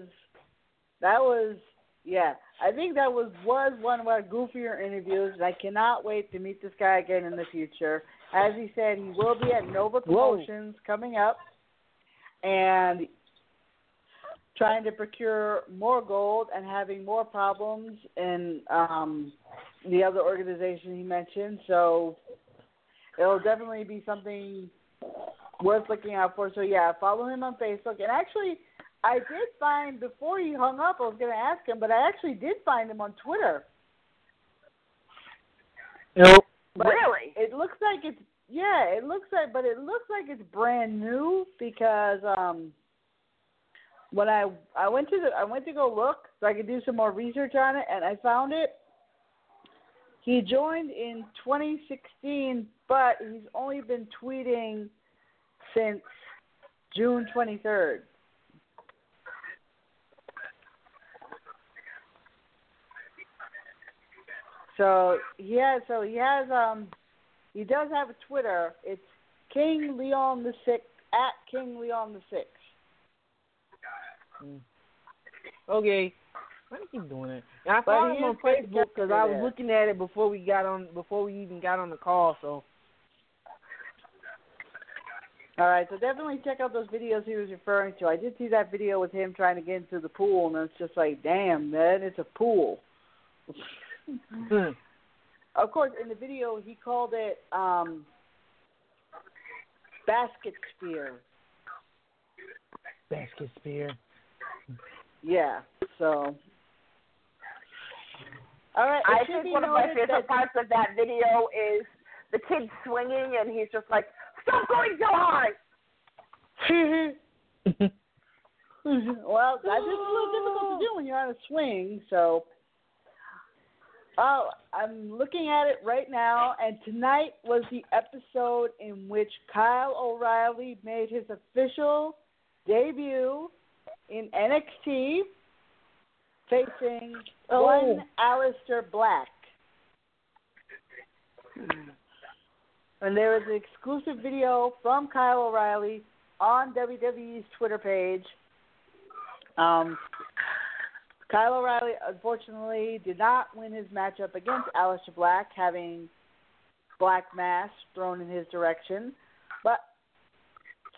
that was yeah. I think that was was one of our goofier interviews. and I cannot wait to meet this guy again in the future. As he said, he will be at Nova Whoa. Promotions coming up. and trying to procure more gold and having more problems in um, the other organization he mentioned. So it'll definitely be something worth looking out for. So yeah, follow him on Facebook. And actually, I did find before he hung up, I was going to ask him, but I actually did find him on Twitter. Nope. But really? It looks like it's yeah, it looks like but it looks like it's brand new because um when I I went to the I went to go look so I could do some more research on it and I found it. He joined in 2016, but he's only been tweeting since June 23rd. So he has so he has um he does have a Twitter. It's King Leon the Sixth at King Leon the Sixth. Okay. Why do you keep doing that? And I But found him on Facebook because I was looking at it before we got on before we even got on the call. So All right, so definitely check out those videos he was referring to. I did see that video with him trying to get into the pool, and it's just like, damn, man, it's a pool. hmm. Of course, in the video, he called it um, basket spear. basket spear. Yeah, so. All right, I think one of my favorite parts of that video is the kid swinging, and he's just like, "Stop going so high!" well, that's just a little difficult to do when you're on a swing. So, oh, I'm looking at it right now, and tonight was the episode in which Kyle O'Reilly made his official debut in NXT, facing Oh. one Aleister Black. Hmm. And there is an exclusive video from Kyle O'Reilly on WWE's Twitter page. Um, Kyle O'Reilly unfortunately did not win his matchup against Aleister Black, having black mass thrown in his direction. But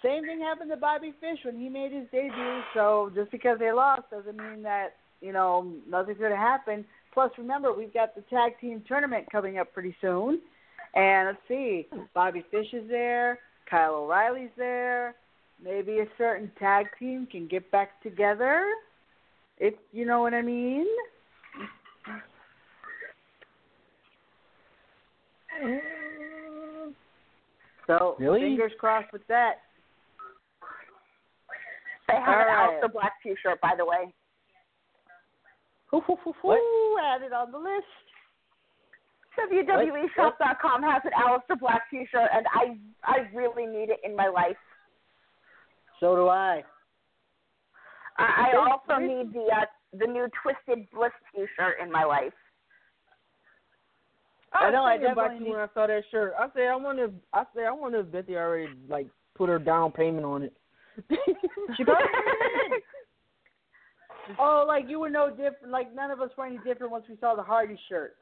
same thing happened to Bobby Fish when he made his debut. So just because they lost doesn't mean that you know nothing's going to happen. Plus, remember we've got the tag team tournament coming up pretty soon, and let's see, Bobby Fish is there, Kyle O'Reilly's there. Maybe a certain tag team can get back together, if you know what I mean. So Really? fingers crossed with that. They have All an right. Aleister Black T-shirt, by the way. Hoo, hoo, hoo, What? added on the list. WWEshop.com has an Aleister Black T-shirt, and I I really need it in my life. So do I. I, I also need the uh, the new Twisted Bliss T-shirt in my life. I know, I was thinking about definitely you when I saw that shirt. I said, I wonder. If, I said, I wonder if Betty already like put her down payment on it. She probably did. Oh, like you were no different. Like none of us were any different once we saw the Hardy shirts.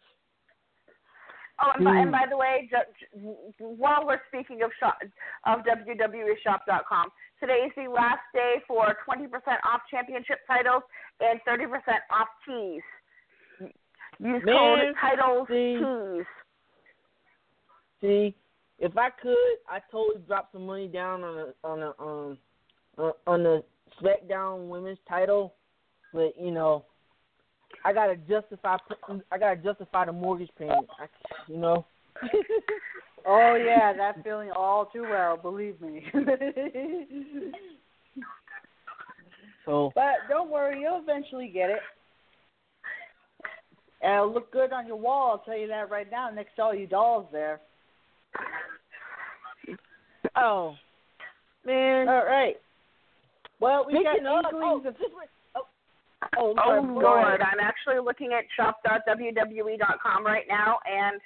Oh, and, by, and Hmm. by the way, ju- while we're speaking of shop, of WWEshop.com, today is the last day for 20% off championship titles and 30% off tees. Use Man, code titles see. tees. See, if I could, I totally drop some money down on a on a um uh, on the SmackDown Women's title, but you know, I gotta justify. I gotta justify the mortgage payment. I, you know. Oh yeah, that feeling all too well. Believe me. So but don't worry, you'll eventually get it. And it'll look good on your wall. I'll tell you that right now. Next to all your dolls there. oh man. All right. Well, we got of, oh, of this way- oh, oh, I'm Oh sorry, go ahead. Lord, I'm actually looking at shop.wwe.com right now, and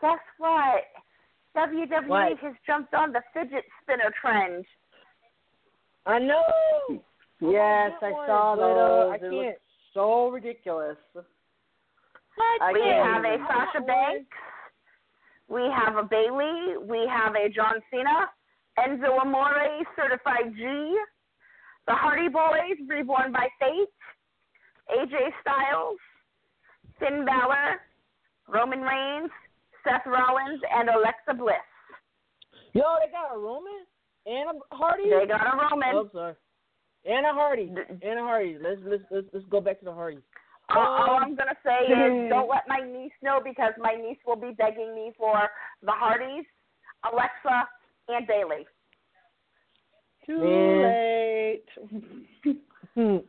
guess what? WWE What? has jumped on the fidget spinner trend. I know. Oh, yes, I I saw but, those. I look can't. so ridiculous. I We have a. Sasha Banks. We have a Bayley. We have a John Cena. Enzo Amore, Certified G. The Hardy Boys, Reborn by Fate. AJ Styles, Finn Balor, Roman Reigns, Seth Rollins, and Alexa Bliss. Yo, they got a Roman and a Hardy. They got a Roman. Oh, sorry. And a Hardy. And a Hardy. Let's let's let's, let's go back to the Hardy. Uh, all Um, I'm gonna say is don't let my niece know because my niece will be begging me for the Hardys, Alexa, and Bayley. Too Man. late. Hmm.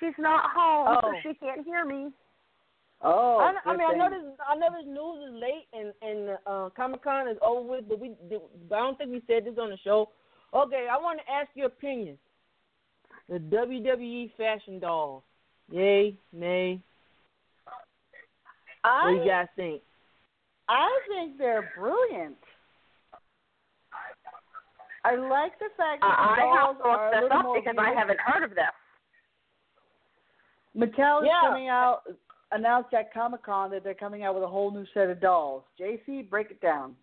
She's not home, so Oh. she can't hear me. Oh, I, I good mean, I know this. I know this news is late and and uh, Comic Con is over with, but we. But I don't think we said this on the show. Okay, I want to ask your opinion. The WWE fashion dolls. Yay, nay. What do you guys think? I think they're brilliant. I like the fact Uh, that the I have to look this up because I haven't heard of this. Mattel is Yeah. coming out announced at Comic Con that they're coming out with a whole new set of dolls. JC, break it down.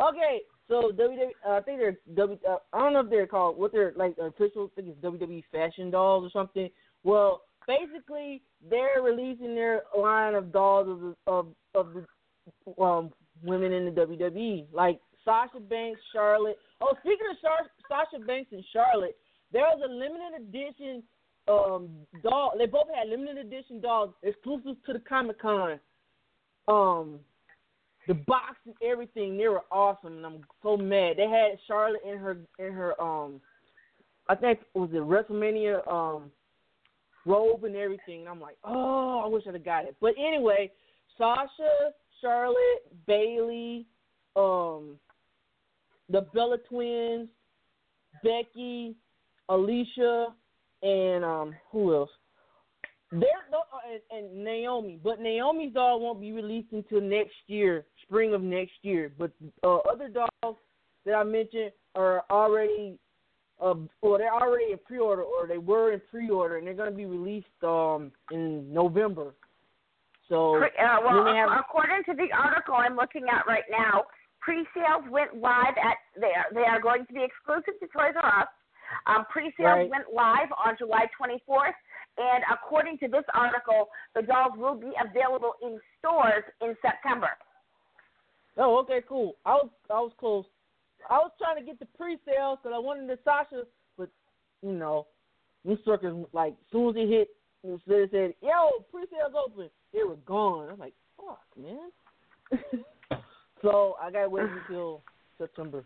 Okay, so WWE. Uh, I think they're W. Uh, I don't know if they're called what they're like official. I think it's WWE fashion dolls or something. Well, basically, they're releasing their line of dolls of the, of of the um women in the WWE, like Sasha Banks, Charlotte. Oh, speaking of Char- Sasha Banks and Charlotte, there was a limited edition um doll. They both had limited edition dolls exclusive to the Comic Con. Um, the box and everything, they were awesome, and I'm so mad. They had Charlotte in her in her um, I think was it WrestleMania um robe and everything. And I'm like, oh, I wish I'd have got it. But anyway, Sasha, Charlotte, Bayley, um, the Bella twins, Becky, Alicia, and um, who else? They're uh, and, and Naomi, but Naomi's doll won't be released until next year, spring of next year. But uh, other dolls that I mentioned are already, uh, or they're already in pre-order, or they were in pre-order, and they're going to be released um in November. So uh, well, have- according to the article I'm looking at right now, pre-sales went live at there. They are going to be exclusive to Toys R Us. Um, pre-sales Right. went live on July 24th, and according to this article, the dolls will be available in stores in September. Oh, okay, cool. I was I was close. I was trying to get the pre-sale because I wanted the Sasha, but you know, these suckers like as soon as it hit, it said, "Yo, pre-sale's open." They were gone. I was like, "Fuck, man." so I gotta wait until September,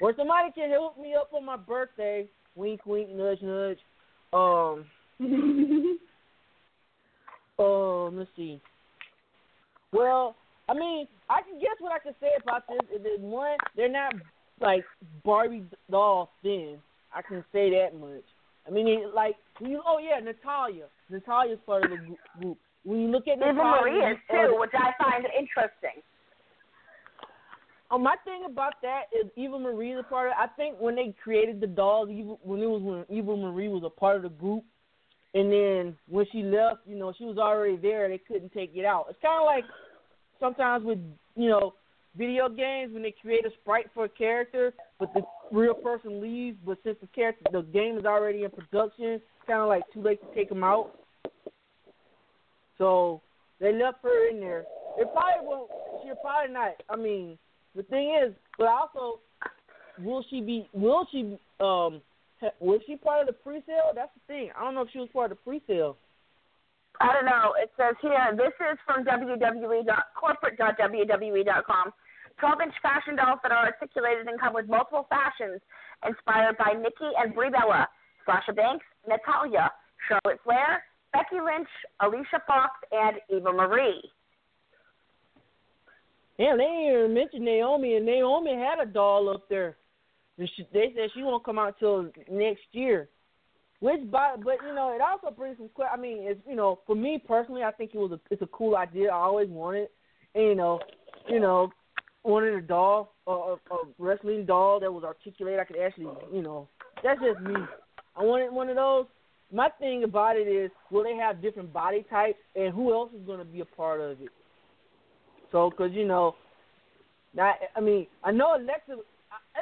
or somebody can hook me up on my birthday. Wink, wink, nudge, nudge. Um, um, let's see. Well, I mean, I can guess what I can say about this. Is that one, they're not like Barbie doll thin. I can say that much. I mean, it, like, you, oh yeah, Natalya. Natalya's part of the group. When you look at Natalya, is uh, too, which I find interesting. Oh, my thing about that is Eva Marie is a part of. I think when they created the dolls, Eva, when it was when Eva Marie was a part of the group, and then when she left, you know, she was already there. They couldn't take it out. It's kind of like sometimes with you know video games when they create a sprite for a character, but the real person leaves. But since the character, the game is already in production, kind of like too late to take them out. So they left her in there. They probably won't. She'll probably not. I mean, the thing is, but also, will she be? Will she? Um, was she part of the pre-sale? That's the thing. I don't know if she was part of the pre-sale. I don't know. It says here, this is from www.corporate.wwe.com. 12-inch fashion dolls that are articulated and come with multiple fashions inspired by Nikki and Brie Bella, Sasha Banks, Natalya, Charlotte Flair, Becky Lynch, Alicia Fox, and Eva Marie. Yeah, they even mention Naomi, and Naomi had a doll up there. And she, they said she won't come out till next year. Which, by, but you know, it also brings some. que- I mean, it's you know, for me personally, I think it was a it's a cool idea. I always wanted, and you know, you know, wanted a doll, a, a, a wrestling doll that was articulate. I could actually, you know, that's just me. I wanted one of those. My thing about it is, will they have different body types, and who else is going to be a part of it? So, because you know, not I mean, I know Alexa. it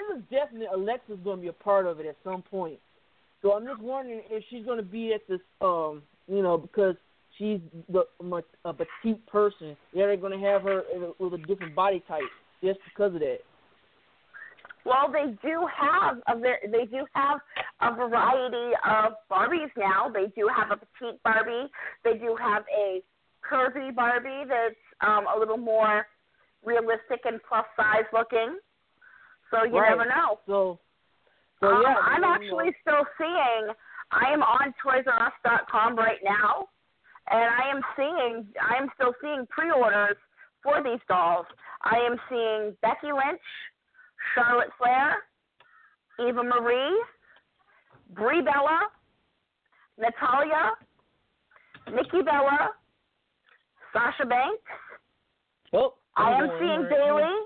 looks definitely Alexa's going to be a part of it at some point. So I'm just wondering if she's going to be at this, um, you know, because she's the a petite person. Yeah, they're going to have her with a different body type just because of that. Well, they do have a they do have a variety of Barbies now. They do have a petite Barbie. They do have a curvy Barbie that's um, a little more realistic and plus size looking. So you right. never know. So, so um, yeah, I'm actually know. still seeing. I am on ToysRUs.com right now, and I am seeing. I am still seeing pre-orders for these dolls. I am seeing Becky Lynch, Charlotte Flair, Eva Marie, Brie Bella, Natalya, Nikki Bella, Sasha Banks. Oh, I am seeing Bayley.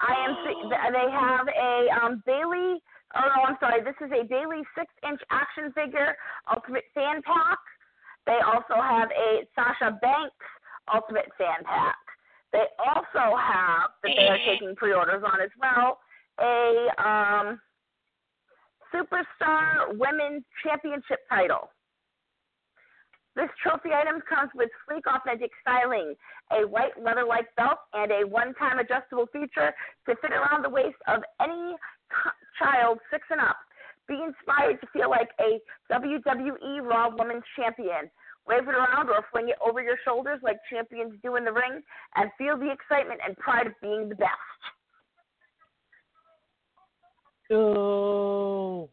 I am. See, they have a um, Bayley. Oh no, I'm sorry. This is a Bayley six-inch action figure Ultimate Fan Pack. They also have a Sasha Banks Ultimate Fan Pack. They also have that they are taking pre-orders on as well a um, Superstar Women's Championship title. This trophy item comes with sleek, authentic styling, a white leather-like belt, and a one-time adjustable feature to fit around the waist of any child six and up. Be inspired to feel like a WWE Raw Women's Champion. Wave it around or fling it over your shoulders like champions do in the ring, and feel the excitement and pride of being the best. Oh,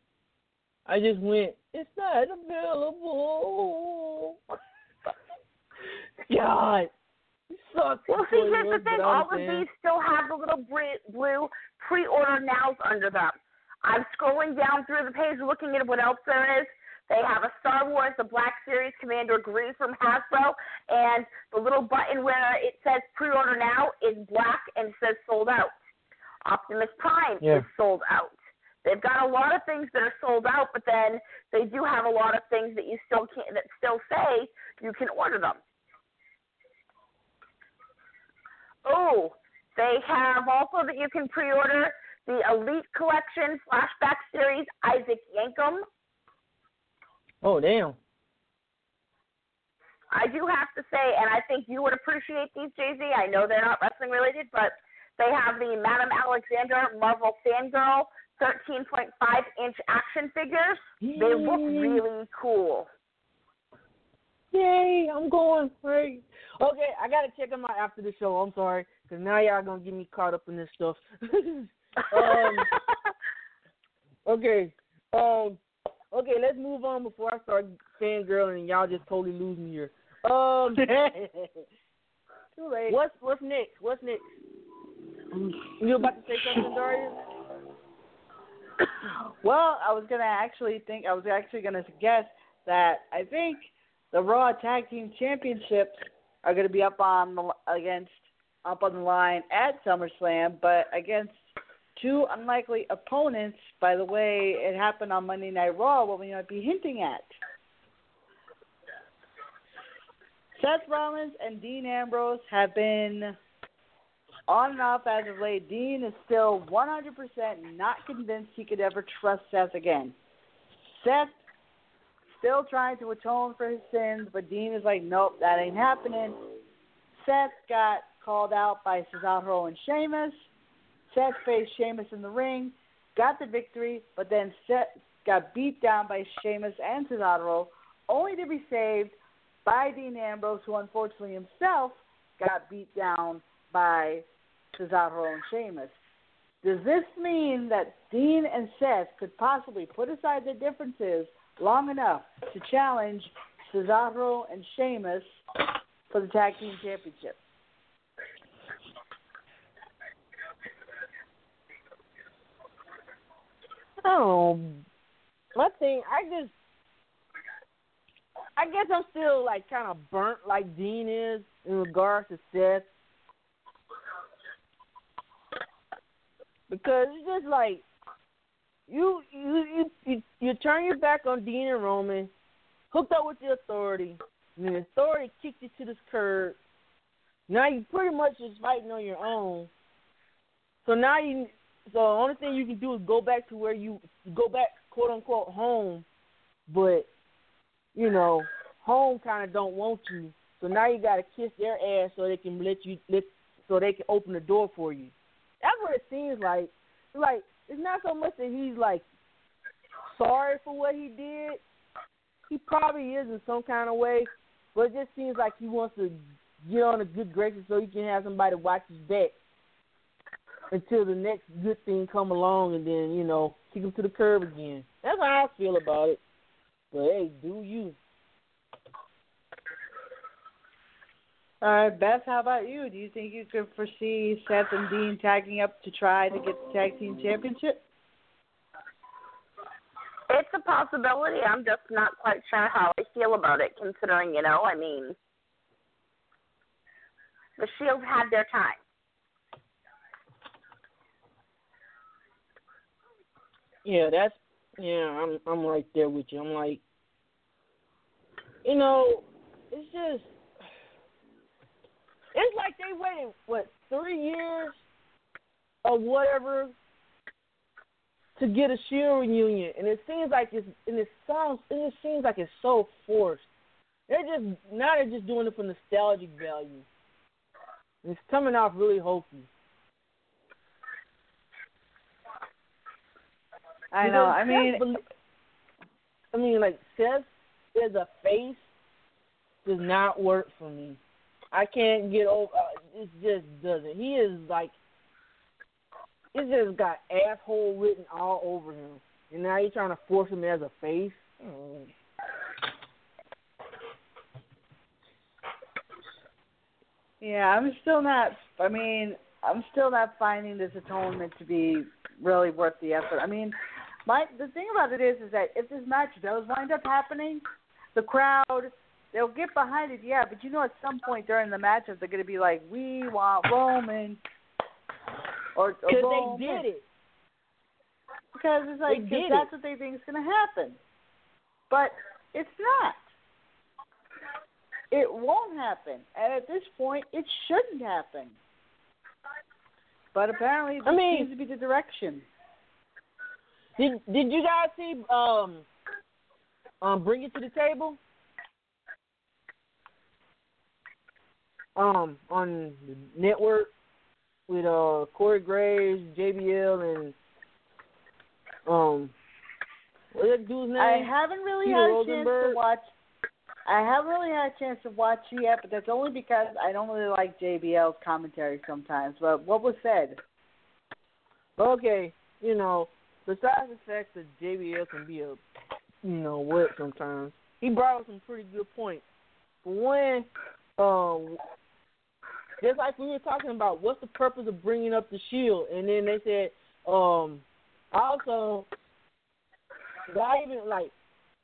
I just went. It's not available. God, sucks. Well, see, here's the thing. All of these still have the little blue pre-order nows under them. I'm scrolling down through the page, looking at what else there is. They have a Star Wars, the Black Series Commander Green from Hasbro, and the little button where it says pre-order now is black and says sold out. Optimus Prime yeah. is sold out. They've got a lot of things that are sold out, but then they do have a lot of things that you still can that still say you can order them. Oh, they have also that you can pre-order the Elite Collection Flashback Series Isaac Yankem. Oh damn. I do have to say, and I think you would appreciate these, JC. I know they're not wrestling related, but they have the Madame Alexander Marvel Fangirl 13.5 inch action figures. Yay. They look really cool. Yay! I'm going. Right. Okay, I gotta check them out after the show. I'm sorry, cause now y'all gonna get me caught up in this stuff. um, okay. Um. Okay, let's move on before I start fangirling and y'all just totally lose me here. Um. Too late. What's what's next? What's next? You about to say something, Daria? well, I was gonna actually think I was actually gonna suggest that I think the Raw Tag Team Championships are gonna be up on the against up on the line at SummerSlam, but against two unlikely opponents. By the way, it happened on Monday Night Raw. What we might be hinting at. Seth Rollins and Dean Ambrose have been on and off as of late, Dean is still 100% not convinced he could ever trust Seth again. Seth still trying to atone for his sins, but Dean is like, nope, that ain't happening. Seth got called out by Cesaro and Sheamus. Seth faced Sheamus in the ring, got the victory, but then Seth got beat down by Sheamus and Cesaro, only to be saved by Dean Ambrose, who unfortunately himself got beat down by Cesaro and Sheamus. Does this mean that Dean and Seth could possibly put aside their differences long enough to challenge Cesaro and Sheamus for the tag team championship? Oh, my thing, I just, I guess I'm still like kind of burnt like Dean is in regards to Seth. Because it's just like you you you you, you turn your back on Dean and Roman, hooked up with the authority, and the authority kicked you to this curb. Now you pretty much just fighting on your own. So now you so the only thing you can do is go back to where you go back, quote unquote, home. But you know, home kind of don't want you. So now you got to kiss their ass so they can let you let so they can open the door for you. What it seems like. Like it's not so much that he's like sorry for what he did. He probably is in some kind of way, but it just seems like he wants to get on a good graces so he can have somebody watch his back until the next good thing come along, and then you know kick him to the curb again. That's how I feel about it. But hey, do you? All right, Beth, how about you? Do you think you could foresee Seth and Dean tagging up to try to get the tag team championship? It's a possibility. I'm just not quite sure how I feel about it, considering, you know, I mean, the Shield had their time. Yeah, that's yeah. I'm I'm right there with you. I'm like, you know, it's just it's like they waited what three years or whatever to get a Shield reunion, and it seems like it's and it sounds and it seems like it's so forced. They're just now they're just doing it for nostalgic value. It's coming off really hokey. I know. I mean, I mean, like Seth as a face does not work for me. I can't get over. Uh, it just doesn't. He is like, it just got asshole written all over him, and now you're trying to force him as a face. Mm. Yeah, I'm still not. I mean, I'm still not finding this atonement to be really worth the effort. I mean, my the thing about it is, is that if this match does wind up happening, the crowd they'll get behind it, yeah. But you know, at some point during the matchup, they're going to be like, "We want Roman," or because they did it. Because it's like did that's it. what they think is going to happen, but it's not. It won't happen, and at this point, it shouldn't happen. But apparently, this I mean- seems to be the direction. Did Did you guys see um um Bring It to the Table? Um, on the network with uh Corey Graves, JBL, and um what's that dude's name? I haven't really Peter had a chance to watch. I haven't really had a chance to watch it yet, but that's only because I don't really like JBL's commentary sometimes. But what was said? Okay, you know, besides the fact that JBL can be a, you know, what sometimes, he brought up some pretty good points. For one, um, just like we were talking about, what's the purpose of bringing up the Shield? And then they said, um, also, not even like,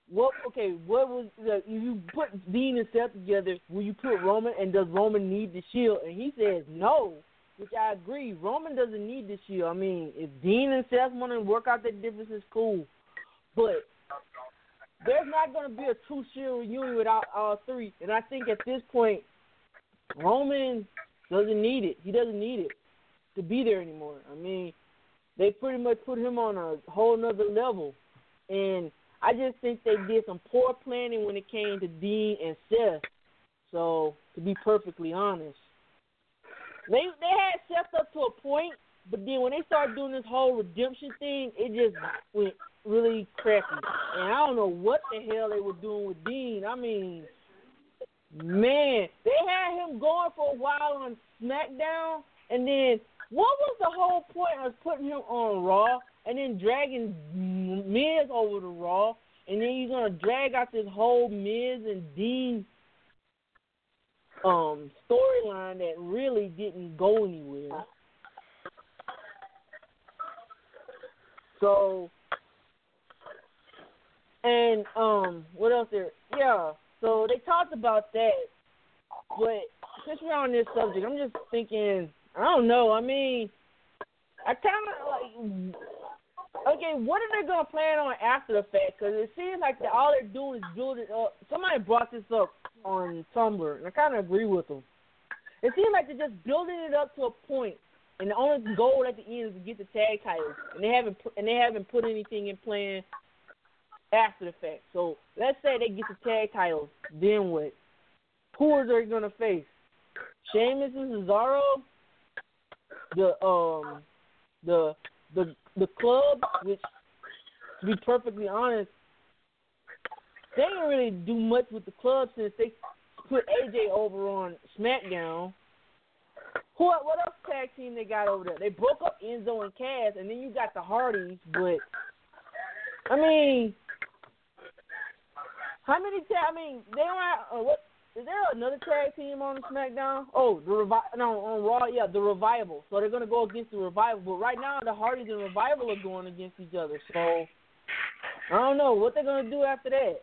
what? Okay, what was the, you put Dean and Seth together? Will you put Roman? And does Roman need the Shield? And he says no which I agree. Roman doesn't need the shield. I mean, if Dean and Seth want to work out their differences, cool. But there's not going to be a true Shield reunion without all three. And I think at this point, Roman doesn't need it. He doesn't need it to be there anymore. I mean, they pretty much put him on a whole nother level. And I just think they did some poor planning when it came to Dean and Seth. So, to be perfectly honest. They they had Seth up to a point, but then when they started doing this whole redemption thing, it just went really crappy. And I don't know what the hell they were doing with Dean. I mean, man, they had him going for a while on SmackDown, and then what was the whole point of putting him on Raw and then dragging Miz over to Raw, and then you're gonna drag out this whole Miz and Dean um storyline that really didn't go anywhere. So and um what else there? Yeah. So they talked about that. But since we're on this subject, I'm just thinking I don't know, I mean I kinda like Okay, what are they gonna plan on after the fact? Because it seems like that all they're doing is building up. Somebody brought this up on Tumblr, and I kind of agree with them. It seems like they're just building it up to a point and the only goal at the end is to get the tag titles, and they haven't put, and they haven't put anything in plan after the fact. So let's say they get the tag titles, then what? Who are they gonna face? Sheamus and Cesaro, the um, the the the club, which to be perfectly honest, they didn't really do much with the club since they put AJ over on SmackDown. Who what else tag team they got over there? They broke up Enzo and Cass, and then you got the Hardys. But I mean, how many? I mean, they don't have uh, what? Is there another tag team on SmackDown? Oh, the revi- no on Raw, yeah, the Revival. So they're gonna go against the Revival. But right now, the Hardys and Revival are going against each other. So I don't know what they're gonna do after that.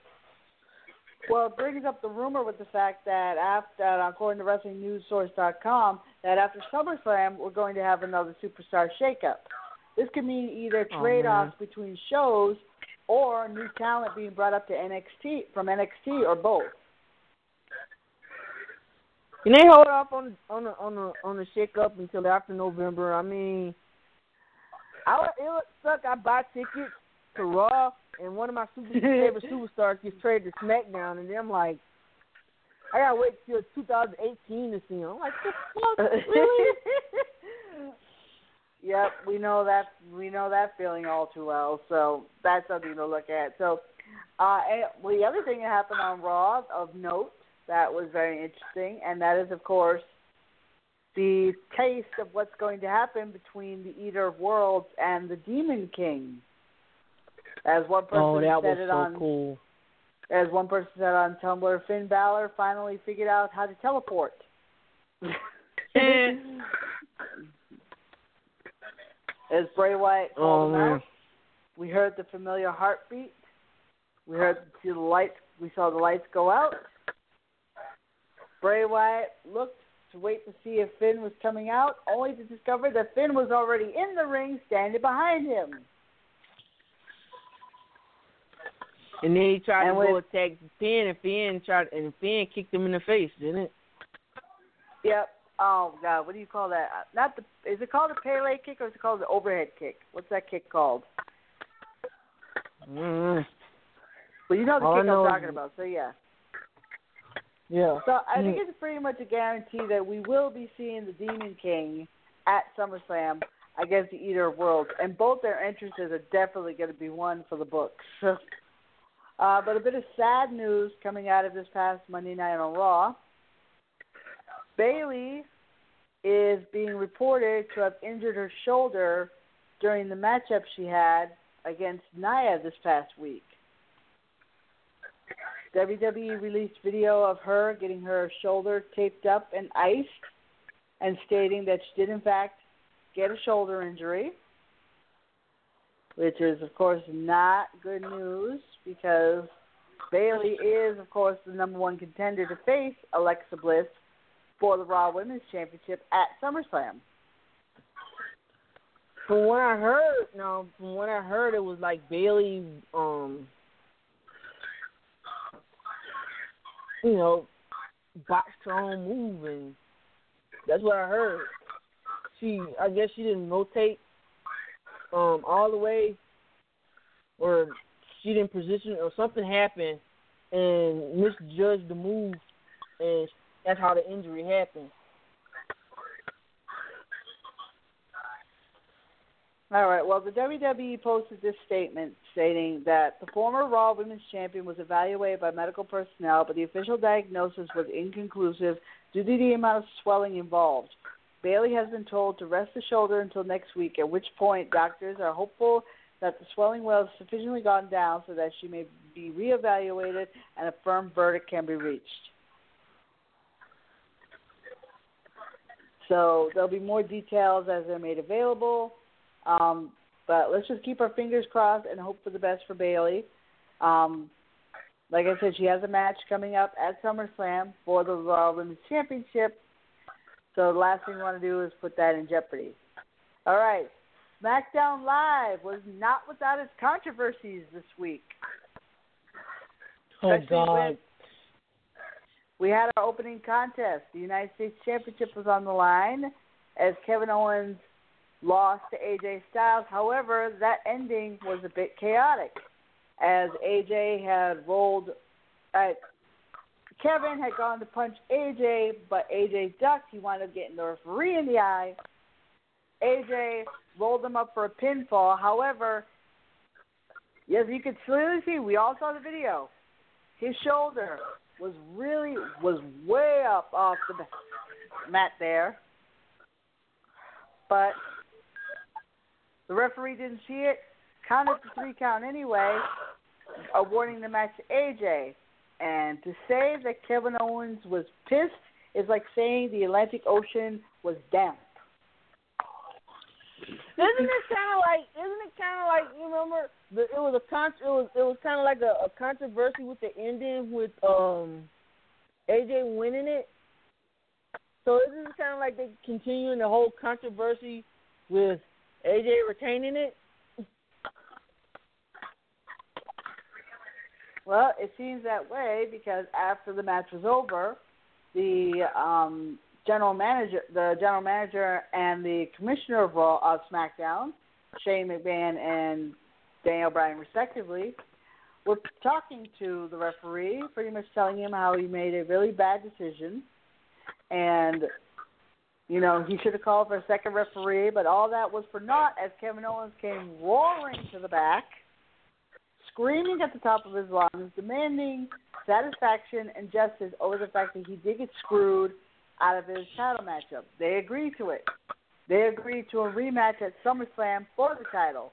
Well, it brings up the rumor with the fact that after, according to WrestlingNewsSource.com, that after SummerSlam we're going to have another superstar shakeup. This could mean either Oh, trade-offs between shows or new talent being brought up to NXT from NXT or both. Can they hold off on on the on the on the shake up until after November? I mean, I it would suck. I buy tickets to Raw, and one of my super favorite superstars gets traded to SmackDown, and then I'm like, I gotta wait till 2018 to see him. I'm like, the fuck, really? Yep, we know that we know that feeling all too well. So that's something to look at. So, uh, and, well, the other thing that happened on Raw of note that was very interesting, and that is, of course, the taste of what's going to happen between the Eater of Worlds and the Demon King. As one person oh, that said was it so on, cool. as one person said on Tumblr, Finn Balor finally figured out how to teleport. As Bray Wyatt Oh called him out, we heard the familiar heartbeat. We heard see the lights. We saw the lights go out. Bray Wyatt looked to wait to see if Finn was coming out, only to discover that Finn was already in the ring, standing behind him. And then he tried And to go with- attack Finn, and Finn tried, and Finn kicked him in the face, didn't it? Yep. Oh God, what do you call that? Uh, Not the. Is it called a Pele kick or is it called the overhead kick? What's that kick called? mm Well, you know the All kick know I'm talking about. So yeah. Yeah. So I think Mm. it's pretty much a guarantee that we will be seeing the Demon King at SummerSlam against the Eater of Worlds, and both their entrances are definitely going to be one for the books. uh, but a bit of sad news coming out of this past Monday night on Raw. Bayley is being reported to have injured her shoulder during the matchup she had against Nia this past week. WWE released video of her getting her shoulder taped up and iced and stating that she did, in fact, get a shoulder injury, which is, of course, not good news because Bayley is, of course, the number one contender to face Alexa Bliss for the Raw Women's Championship at SummerSlam. From what I heard, no, from what I heard, it was like Bayley, um, you know, botched her own move, and that's what I heard. She, I guess, she didn't rotate um all the way, or she didn't position, or something happened, and misjudged the move, and that's how the injury happened. All right. Well, the WWE posted this statement stating that the former Raw Women's Champion was evaluated by medical personnel, but the official diagnosis was inconclusive due to the amount of swelling involved. Bayley has been told to rest the shoulder until next week, at which point doctors are hopeful that the swelling will have sufficiently gone down so that she may be reevaluated and a firm verdict can be reached. So there'll be more details as they're made available. Um, but let's just keep our fingers crossed and hope for the best for Bayley. Um, like I said, she has a match coming up at SummerSlam for the Raw Women's Championship. So the last thing we want to do is put that in jeopardy. All right. SmackDown Live was not without its controversies this week. Oh Especially God. with- We had our opening contest. The United States Championship was on the line, as Kevin Owens lost to AJ Styles. However, that ending was a bit chaotic as AJ had rolled. Uh, Kevin had gone to punch AJ, but AJ ducked. He wound up getting the referee in the eye. AJ rolled him up for a pinfall. However, yes, you could clearly see. We all saw the video. His shoulder was really was way up off the mat there, but the referee didn't see it. Counted the three count anyway, awarding the match to AJ. And to say that Kevin Owens was pissed is like saying the Atlantic Ocean was damp. Isn't it kind of like? Isn't it kind of like you remember? The, it was a con. It was it was kind of like a, a controversy with the ending with um AJ winning it. So isn't it kind of like they continuing the whole controversy with AJ retaining it? Well, it seems that way because after the match was over, the um, general manager, the general manager, and the commissioner of Raw of SmackDown, Shane McMahon and Daniel Bryan, respectively, were talking to the referee, pretty much telling him how he made a really bad decision, and you know he should have called for a second referee, but all that was for naught as Kevin Owens came roaring to the back screaming at the top of his lungs, demanding satisfaction and justice over the fact that he did get screwed out of his title matchup. They agreed to it. They agreed to a rematch at SummerSlam for the title.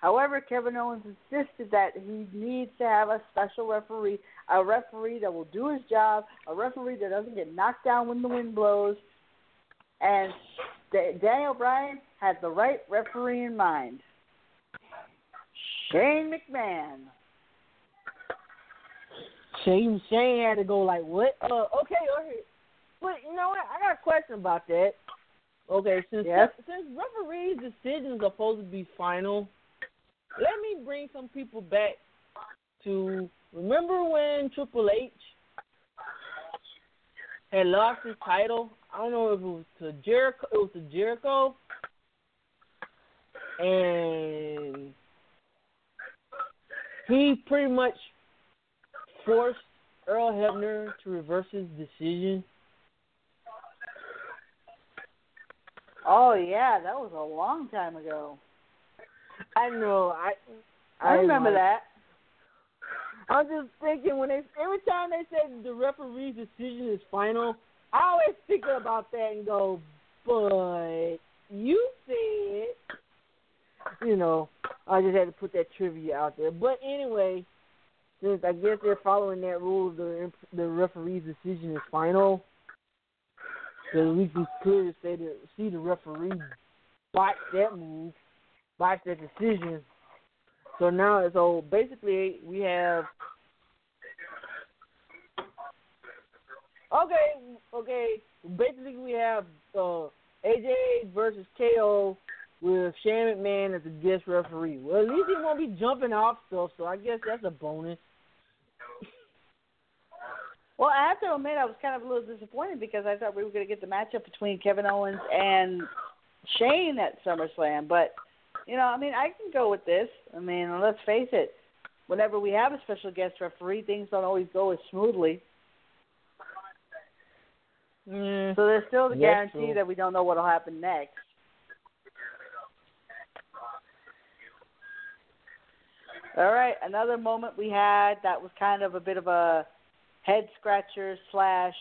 However, Kevin Owens insisted that he needs to have a special referee, a referee that will do his job, a referee that doesn't get knocked down when the wind blows. And Daniel Bryan had the right referee in mind. Shane McMahon. Shane Shane had to go like what? Uh, okay, okay. But you know what? I got a question about that. Okay, since yes. since referees' decisions are supposed to be final, let me bring some people back to remember when Triple H had lost his title. I don't know if it was to Jericho. It was to Jericho, and he pretty much forced Earl Hebner to reverse his decision. Oh yeah, that was a long time ago. I know. I I, remember that. I'm just thinking when they every time they say the referee's decision is final, I always think about that and go, but you said, you know, I just had to put that trivia out there. But anyway, since I guess they're following that rule, the the referee's decision is final. Because we can clearly say to see the referee botch that move, botch that decision. So now, so basically, we have. Okay, okay. Basically, we have uh, AJ versus KO with Shane McMahon as a guest referee. Well, at least he won't be jumping off stuff, so I guess that's a bonus. Well, I have to admit, I was kind of a little disappointed because I thought we were going to get the matchup between Kevin Owens and Shane at SummerSlam. But, you know, I mean, I can go with this. I mean, let's face it. Whenever we have a special guest referee, things don't always go as smoothly. Mm, so there's still the yes, guarantee so. that we don't know what will happen next. All right, another moment we had that was kind of a bit of a head scratcher slash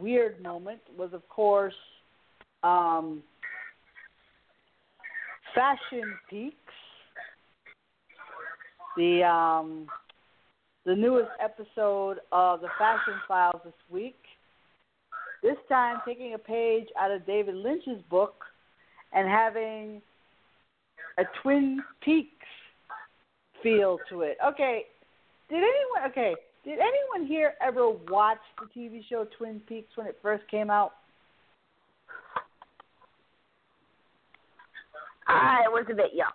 weird moment was, of course, um, Fashion Peaks, the um, the newest episode of the Fashion Files this week. This time, taking a page out of David Lynch's book and having a Twin Peaks feel to it. Okay, did anyone? Okay, did anyone here ever watch the TV show Twin Peaks when it first came out? I was a bit young.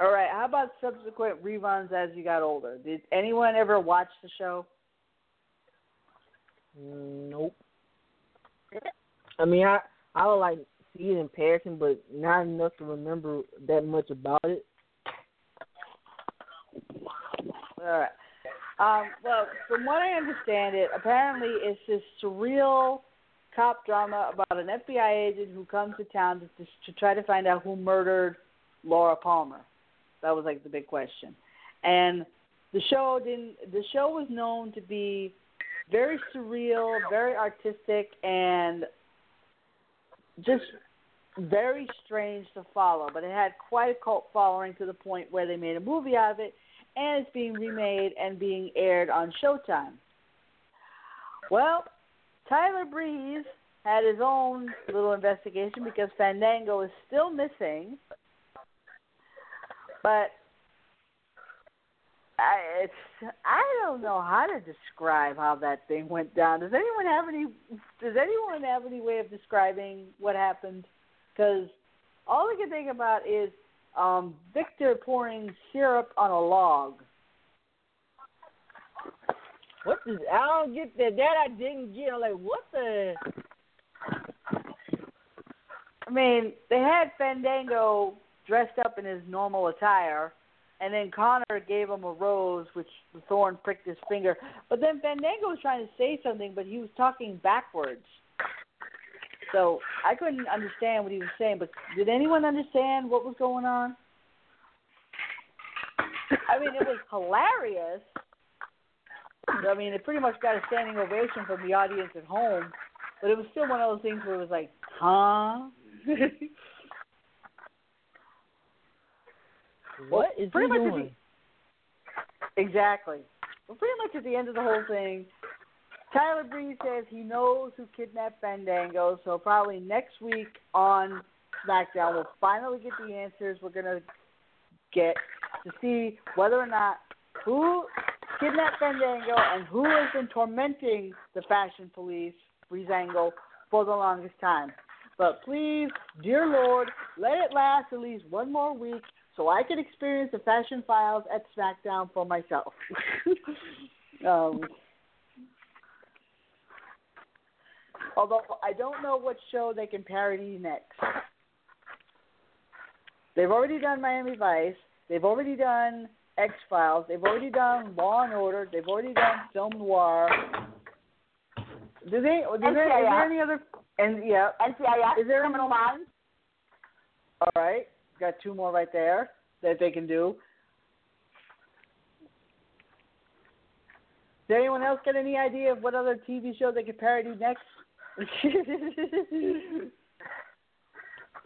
All right. How about subsequent reruns as you got older? Did anyone ever watch the show? Nope. I mean, I I would like see it in person, but not enough to remember that much about it. All right. Um, well, from what I understand it, apparently it's this surreal cop drama about an FBI agent who comes to town to, to try to find out who murdered Laura Palmer. That was like the big question. And the show didn't. The show was known to be very surreal, very artistic, and just very strange to follow. But it had quite a cult following to the point where they made a movie out of it, and it's being remade and being aired on Showtime. Well, Tyler Breeze had his own little investigation because Fandango is still missing. But I it's I don't know how to describe how that thing went down. Does anyone have any does anyone have any way of describing what happened? Because all I can think about is um Victor pouring syrup on a log. What What is? I don't get that. That I didn't get. I'm like, what the? I mean, they had Fandango dressed up in his normal attire, and then Connor gave him a rose, which the thorn pricked his finger. But then Fandango was trying to say something, but he was talking backwards. So I couldn't understand what he was saying. But did anyone understand what was going on? I mean, it was hilarious. I mean, it pretty much got a standing ovation from the audience at home, but it was still one of those things where it was like, huh? what is pretty he much doing? the, exactly. Well, pretty much at the end of the whole thing, Tyler Breeze says he knows who kidnapped Fandango, so probably next week on SmackDown we'll finally get the answers we're gonna get to see whether or not who kidnapped Fandango and who has been tormenting the fashion police, Breezango, for the longest time. But please, dear Lord, let it last at least one more week so I can experience the fashion files at SmackDown for myself. um, although I don't know what show they can parody next. They've already done Miami Vice. They've already done X Files. They've already done Law and Order. They've already done Film Noir. Do they? Do there, is there any other? And yeah, NCIS, Is there Criminal Minds. all right. Got two more right there that they can do. Does anyone else get any idea of what other TV show they could parody next?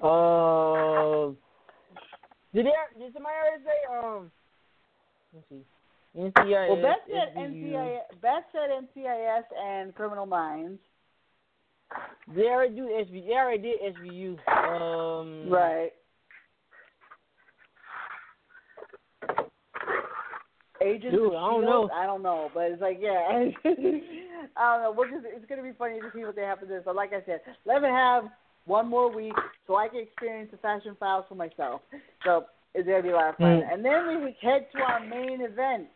Uh, did they, did somebody already say um? Let's see. NCIS. well, Beth said NCIS. Beth said NCIS and Criminal Minds. They already do SVU. They already did SVU. Um. Right. Agents Dude, I don't know. I don't know, but it's like yeah, I don't know. We're just it's gonna be funny to see what they have for this. But like I said, let me have one more week so I can experience the fashion files for myself. So it's gonna be a lot of fun. Mm. And then we head to our main event.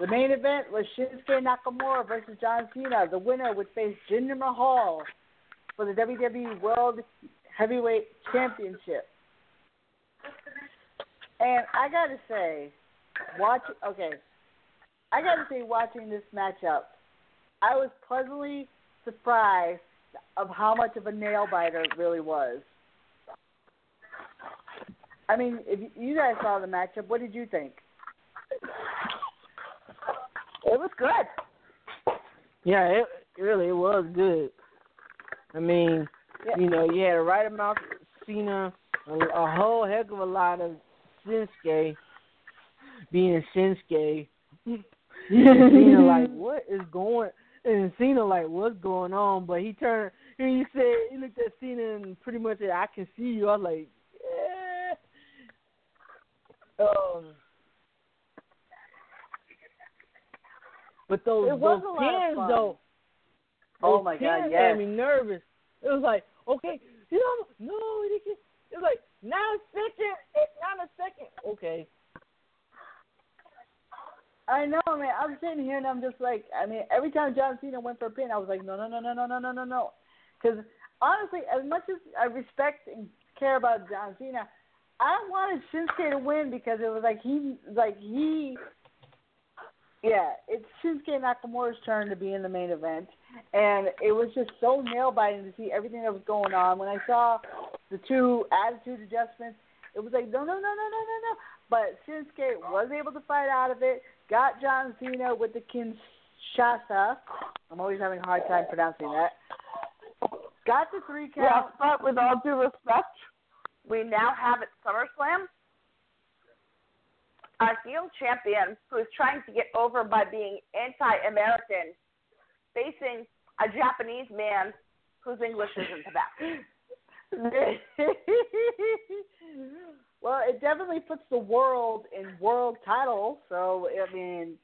The main event was Shinsuke Nakamura versus John Cena. The winner would face Jinder Mahal for the WWE World Heavyweight Championship. And I gotta say, watch okay. I gotta say, watching this matchup, I was pleasantly surprised of how much of a nail biter it really was. I mean, if you- you guys saw the matchup, what did you think? It was good. Yeah, it it really it was good. I mean, Yeah. you know, you had a right amount of Cena, a, a whole heck of a lot of Shinsuke being Shinsuke. and Cena like, what is going? And Cena like, what's going on? But he turned and he said, he looked at Cena and pretty much said, I can see you. I was like, yeah. Um. But those those pins though, Oh my God, had me nervous. It was like, okay, you know, no, it was like now a second, it's not a second. Okay, I know, man. I'm sitting here and I'm just like, I mean, every time John Cena went for a pin, I was like, no, no, no, no, no, no, no, no, no. Because honestly, as much as I respect and care about John Cena, I wanted Shinsuke to win because it was like he, like he, yeah, it's Shinsuke Nakamura's turn to be in the main event, and it was just so nail biting to see everything that was going on. When I saw the two attitude adjustments, it was like no, no, no, no, no, no, no. But Shinsuke was able to fight out of it. Got John Cena with the Kinshasa. I'm always having a hard time pronouncing that. Got the three count. Yes, but with all due respect, we now have at SummerSlam a heel champion who is trying to get over by being anti-American, facing a Japanese man whose English isn't the best. well, it definitely puts the world in world title. So I mean,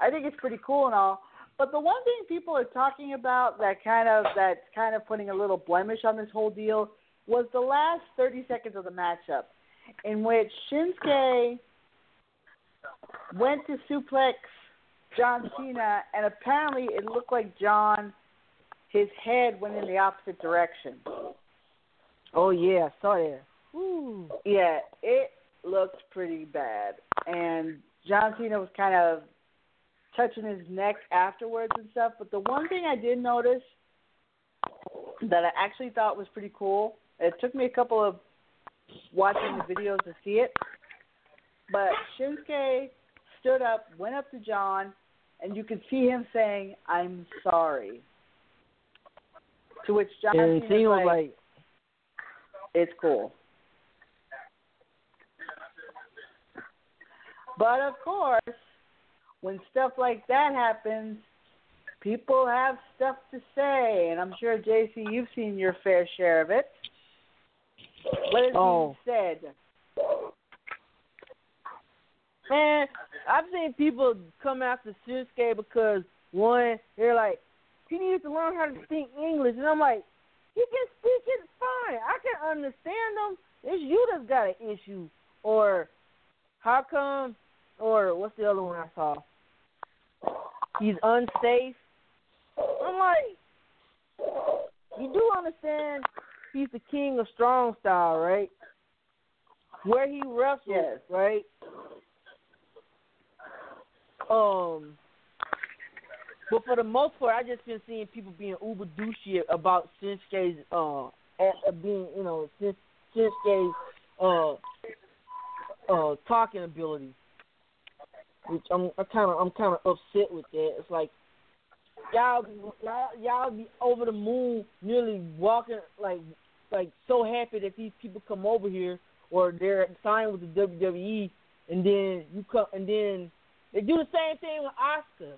I think it's pretty cool and all. But the one thing people are talking about that kind of that's kind of putting a little blemish on this whole deal was the last 30 seconds of the matchup, in which Shinsuke went to suplex John Cena, and apparently it looked like John, his head went in the opposite direction. Oh yeah, I saw that. Ooh. Yeah, it looked pretty bad, and John Cena was kind of touching his neck afterwards and stuff. But the one thing I did notice that I actually thought was pretty cool. It took me a couple of watching the videos to see it, but Shinsuke stood up, went up to John, and you could see him saying, "I'm sorry." To which John and Cena Cena was was like, like, "It's cool." But of course, when stuff like that happens, people have stuff to say, and I'm sure JC, you've seen your fair share of it. What is Oh. being said? Man, I've seen people come after Shinsuke because one, they're like, he needs to learn how to speak English, and I'm like, he can speak it fine. I can understand him. It's you that's got an issue, or how come, or what's the other one I saw? He's unsafe. I'm like, you do understand he's the king of strong style, right? Where he wrestles, Yes. right? Um, but for the most part, I just been seeing people being uber douchey about Shinsuke's uh, at, uh being you know Shin- Shinsuke's uh uh talking ability, which I'm I kind of I'm kind of upset with that. It's like y'all y'all y'all be over the moon, nearly walking like like so happy that these people come over here or they're signed with the WWE, and then you come and then they do the same thing with Asuka.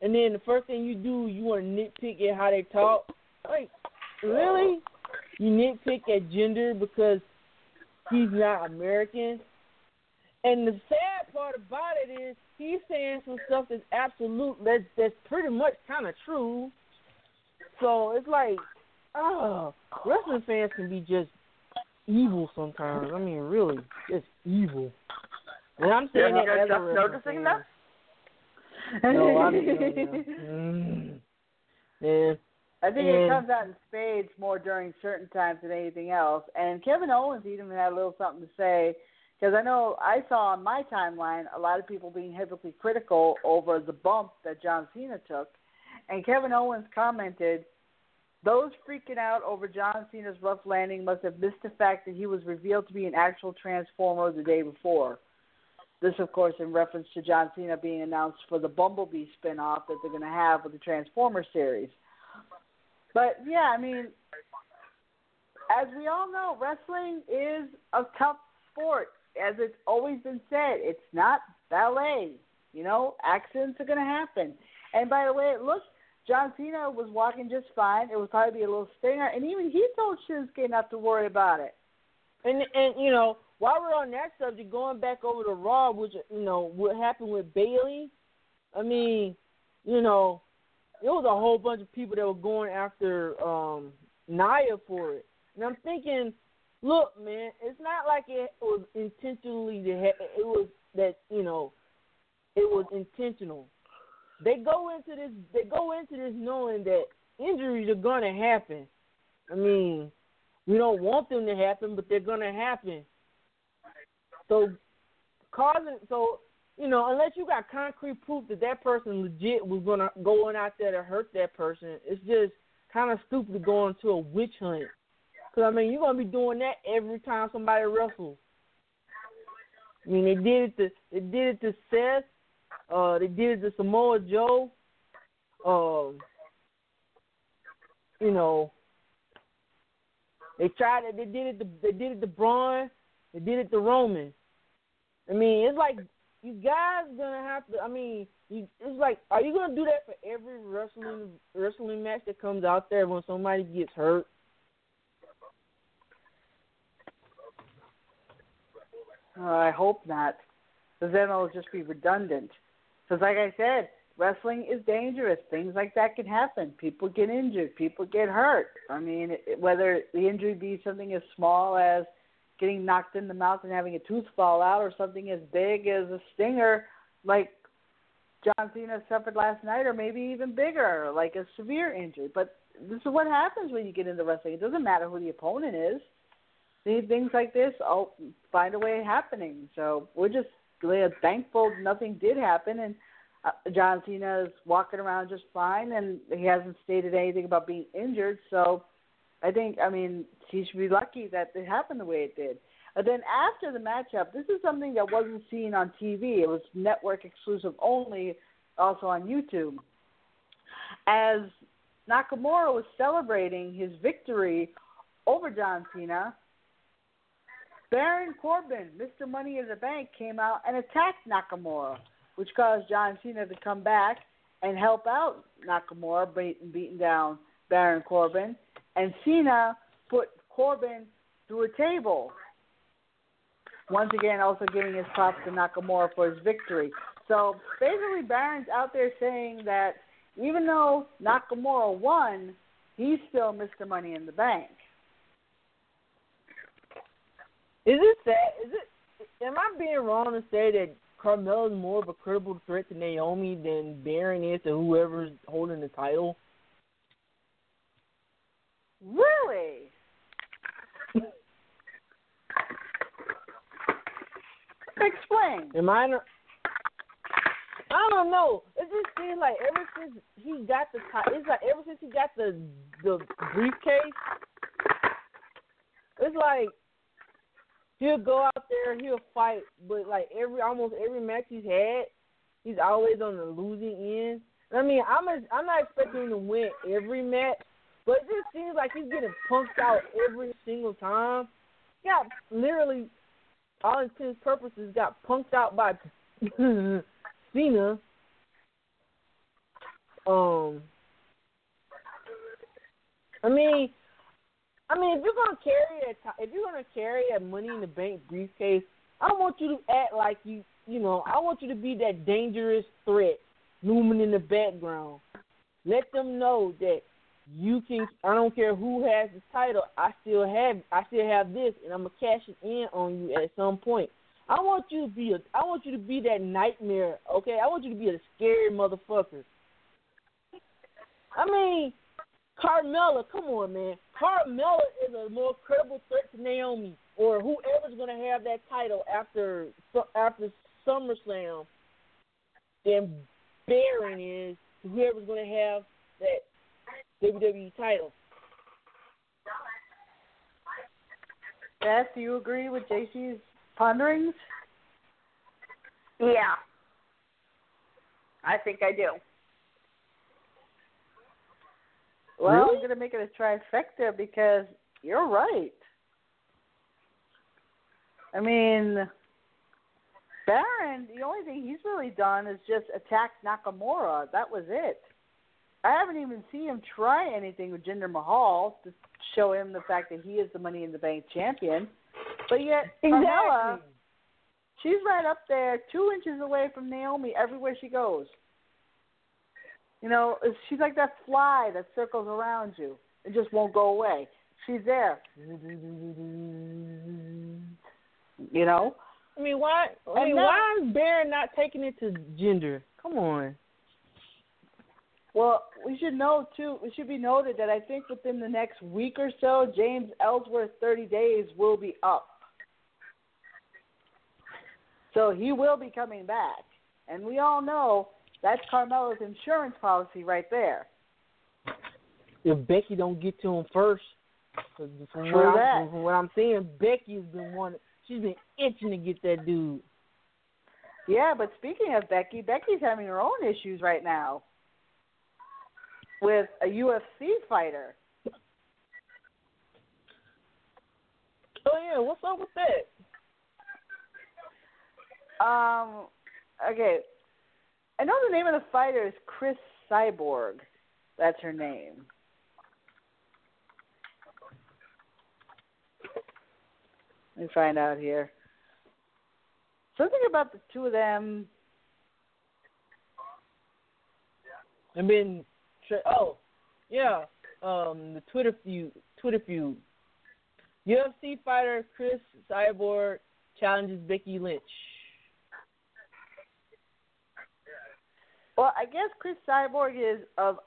And then the first thing you do, you want to nitpick at how they talk. Like, really? You nitpick at Jinder because he's not American? And the sad part about it is he's saying some stuff that's absolute, that's, that's pretty much kind of true. So it's like, oh, wrestling fans can be just evil sometimes. I mean, really, just evil. And I'm Yeah, saying that you're as just wrestling noticing fan. that? No, I'm mm. Yeah. I think it comes out in spades more during certain times than anything else. And Kevin Owens even had a little something to say because I know I saw on my timeline a lot of people being heavily critical over the bump that John Cena took, and Kevin Owens commented, "Those freaking out over John Cena's rough landing must have missed the fact that he was revealed to be an actual Transformer the day before." This, of course, in reference to John Cena being announced for the Bumblebee spinoff that they're going to have with the Transformer series. But yeah, I mean, as we all know, wrestling is a tough sport. As it's always been said, it's not ballet. You know, accidents are going to happen. And by the way, it looks John Cena was walking just fine. It was probably a little stinger, and even he told Shinsuke not to worry about it. And and you know, while we're on that subject, going back over to Raw, which you know what happened with Bayley. I mean, you know, there was a whole bunch of people that were going after um Nia for it, and I'm thinking, look, man, it's not like it was intentionally to ha- it was that you know, it was intentional. They go into this they go into this knowing that injuries are gonna happen. I mean, we don't want them to happen, but they're gonna happen. So causing so you know unless you got concrete proof that that person legit was gonna going out there to hurt that person, it's just kind of stupid to go into a witch hunt. Cause I mean you're gonna be doing that every time somebody wrestles. I mean they did it to they did it to Seth, uh they did it to Samoa Joe, um you know they tried it they did it to they did it to Braun, they did it to Roman. I mean, it's like you guys gonna have to. I mean, you, it's like, are you gonna do that for every wrestling wrestling match that comes out there when somebody gets hurt? Uh, I hope not, because then it'll just be redundant. Because, like I said, wrestling is dangerous. Things like that can happen. People get injured. People get hurt. I mean, it, whether the injury be something as small as getting knocked in the mouth and having a tooth fall out, or something as big as a stinger, like John Cena suffered last night, or maybe even bigger, like a severe injury. But this is what happens when you get into wrestling. It doesn't matter who the opponent is. See things like this, I'll find a way happening. So we're just really thankful nothing did happen, and uh, John Cena is walking around just fine, and he hasn't stated anything about being injured. So I think, I mean, he should be lucky that it happened the way it did. And then after the matchup, this is something that wasn't seen on TV. It was network exclusive only, also on YouTube. As Nakamura was celebrating his victory over John Cena, Baron Corbin, Mr. Money in the Bank, came out and attacked Nakamura, which caused John Cena to come back and help out Nakamura, beating, beating down Baron Corbin. And Cena put Corbin through a table. Once again, also giving his props to Nakamura for his victory. So basically, Baron's out there saying that even though Nakamura won, he's still Mr. Money in the Bank. Is it sad? Is it? Am I being wrong to say that Carmella is more of a credible threat to Naomi than Baron is to whoever's holding the title? Really? Explain. Am I? I don't know. It just seems like ever since he got the it's like ever since he got the the briefcase, it's like he'll go out there, he'll fight, but like every almost every match he's had, he's always on the losing end. I mean, I'm a, I'm not expecting him to win every match, but it just seems like he's getting punked out every single time. Yeah, literally, all intents purposes, got punked out by Cena. Um, I mean, I mean, if you're gonna carry a, if you're gonna carry a Money in the Bank briefcase, I want you to act like you, you know, I want you to be that dangerous threat looming in the background. Let them know that you can. I don't care who has the title. I still have. I still have this, and I'm gonna cash it in on you at some point. I want you to be a. I want you to be that nightmare. Okay, I want you to be a scary motherfucker. I mean, Carmella, come on, man. Carmella is a more credible threat to Naomi or whoever's gonna have that title after after SummerSlam than Baron is to whoever's gonna have that WWE title. Beth, do you agree with JC's ponderings? Yeah. I think I do. Well, Really? I'm going to make it a trifecta because you're right. I mean, Baron, the only thing he's really done is just attack Nakamura. That was it. I haven't even seen him try anything with Jinder Mahal to show him the fact that he is the Money in the Bank champion. But yet, Carmella, she's right up there, two inches away from Naomi everywhere she goes. You know, she's like that fly that circles around you and just won't go away. She's there. You know? I mean, why? I mean, that- why is Baron not taking it to Jinder? Come on. Well, we should know too. It should be noted that I think within the next week or so, James Ellsworth's 30 days will be up. So he will be coming back, and we all know that's Carmella's insurance policy right there. If Becky don't get to him first, from True what, that. I'm, from what I'm seeing, Becky's been one. She's been itching to get that dude. Yeah, but speaking of Becky, Becky's having her own issues right now with a UFC fighter. Oh yeah, what's up with that? Um, okay, I know the name of the fighter is Cris Cyborg. That's her name. Let me find out here. Something about the two of them. Been tra- oh yeah, um the Twitter feud Twitter feud. UFC fighter Cris Cyborg challenges Becky Lynch. Well, I guess Cris Cyborg is of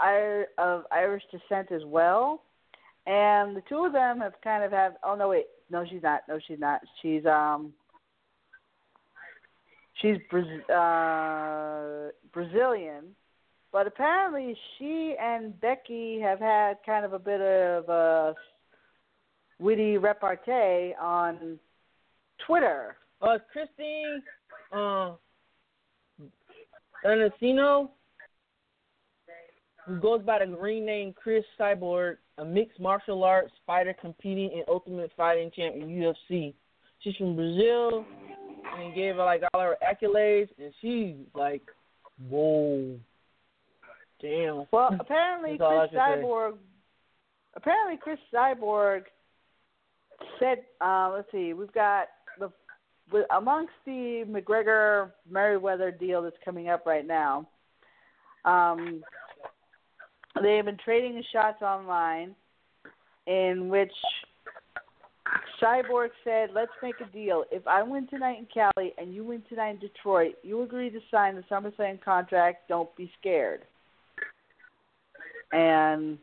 of Irish descent as well, and the two of them have kind of have. Oh no, wait, no, she's not. No, she's not. She's um. She's Braz- uh, Brazilian, but apparently she and Becky have had kind of a bit of a witty repartee on Twitter. Uh Christine uh Anacino, who goes by the green name Cris Cyborg, a mixed martial arts fighter competing in Ultimate Fighting Champion UFC. She's from Brazil and gave her like all her accolades and she's like, Whoa. Damn. Well, apparently That's all I Chris can say. Cyborg. Apparently Cris Cyborg said, uh, "Let's see, we've got with, amongst the McGregor Mayweather deal that's coming up right now. Um, they have been trading shots online, in which Cyborg said, "Let's make a deal. If I win tonight in Cali and you win tonight in Detroit, you agree to sign the SummerSlam contract. Don't be scared." And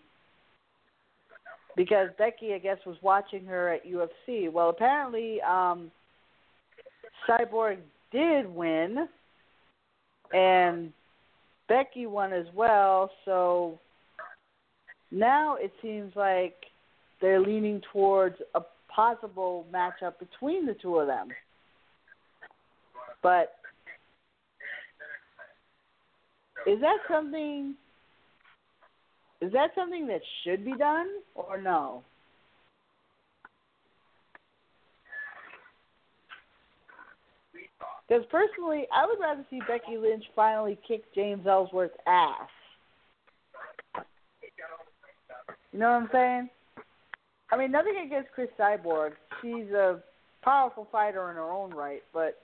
because Becky, I guess, was watching her at UFC. Well, apparently, um, Cyborg did win, and Becky won as well. So now it seems like they're leaning towards a possible matchup between the two of them. But is that something? Is that something that should be done or no? Because personally, I would rather see Becky Lynch finally kick James Ellsworth's ass. You know what I'm saying? I mean, nothing against Cris Cyborg. She's a powerful fighter in her own right, but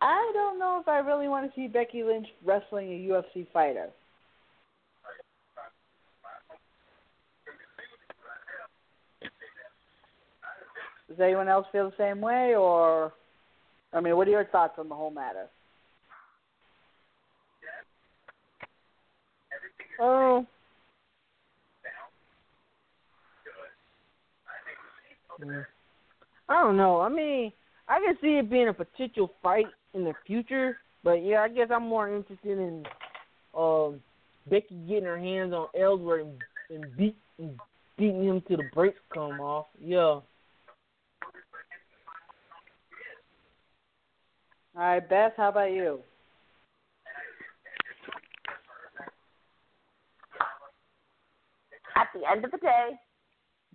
I don't know if I really want to see Becky Lynch wrestling a UFC fighter. Does anyone else feel the same way, or I mean, what are your thoughts on the whole matter? Oh. I don't know. I mean, I can see it being a potential fight in the future, but yeah, I guess I'm more interested in um Becky getting her hands on Ellsworth and, and beat and beating him till the brakes come off. Yeah. All right, Beth, how about you? At the end of the day,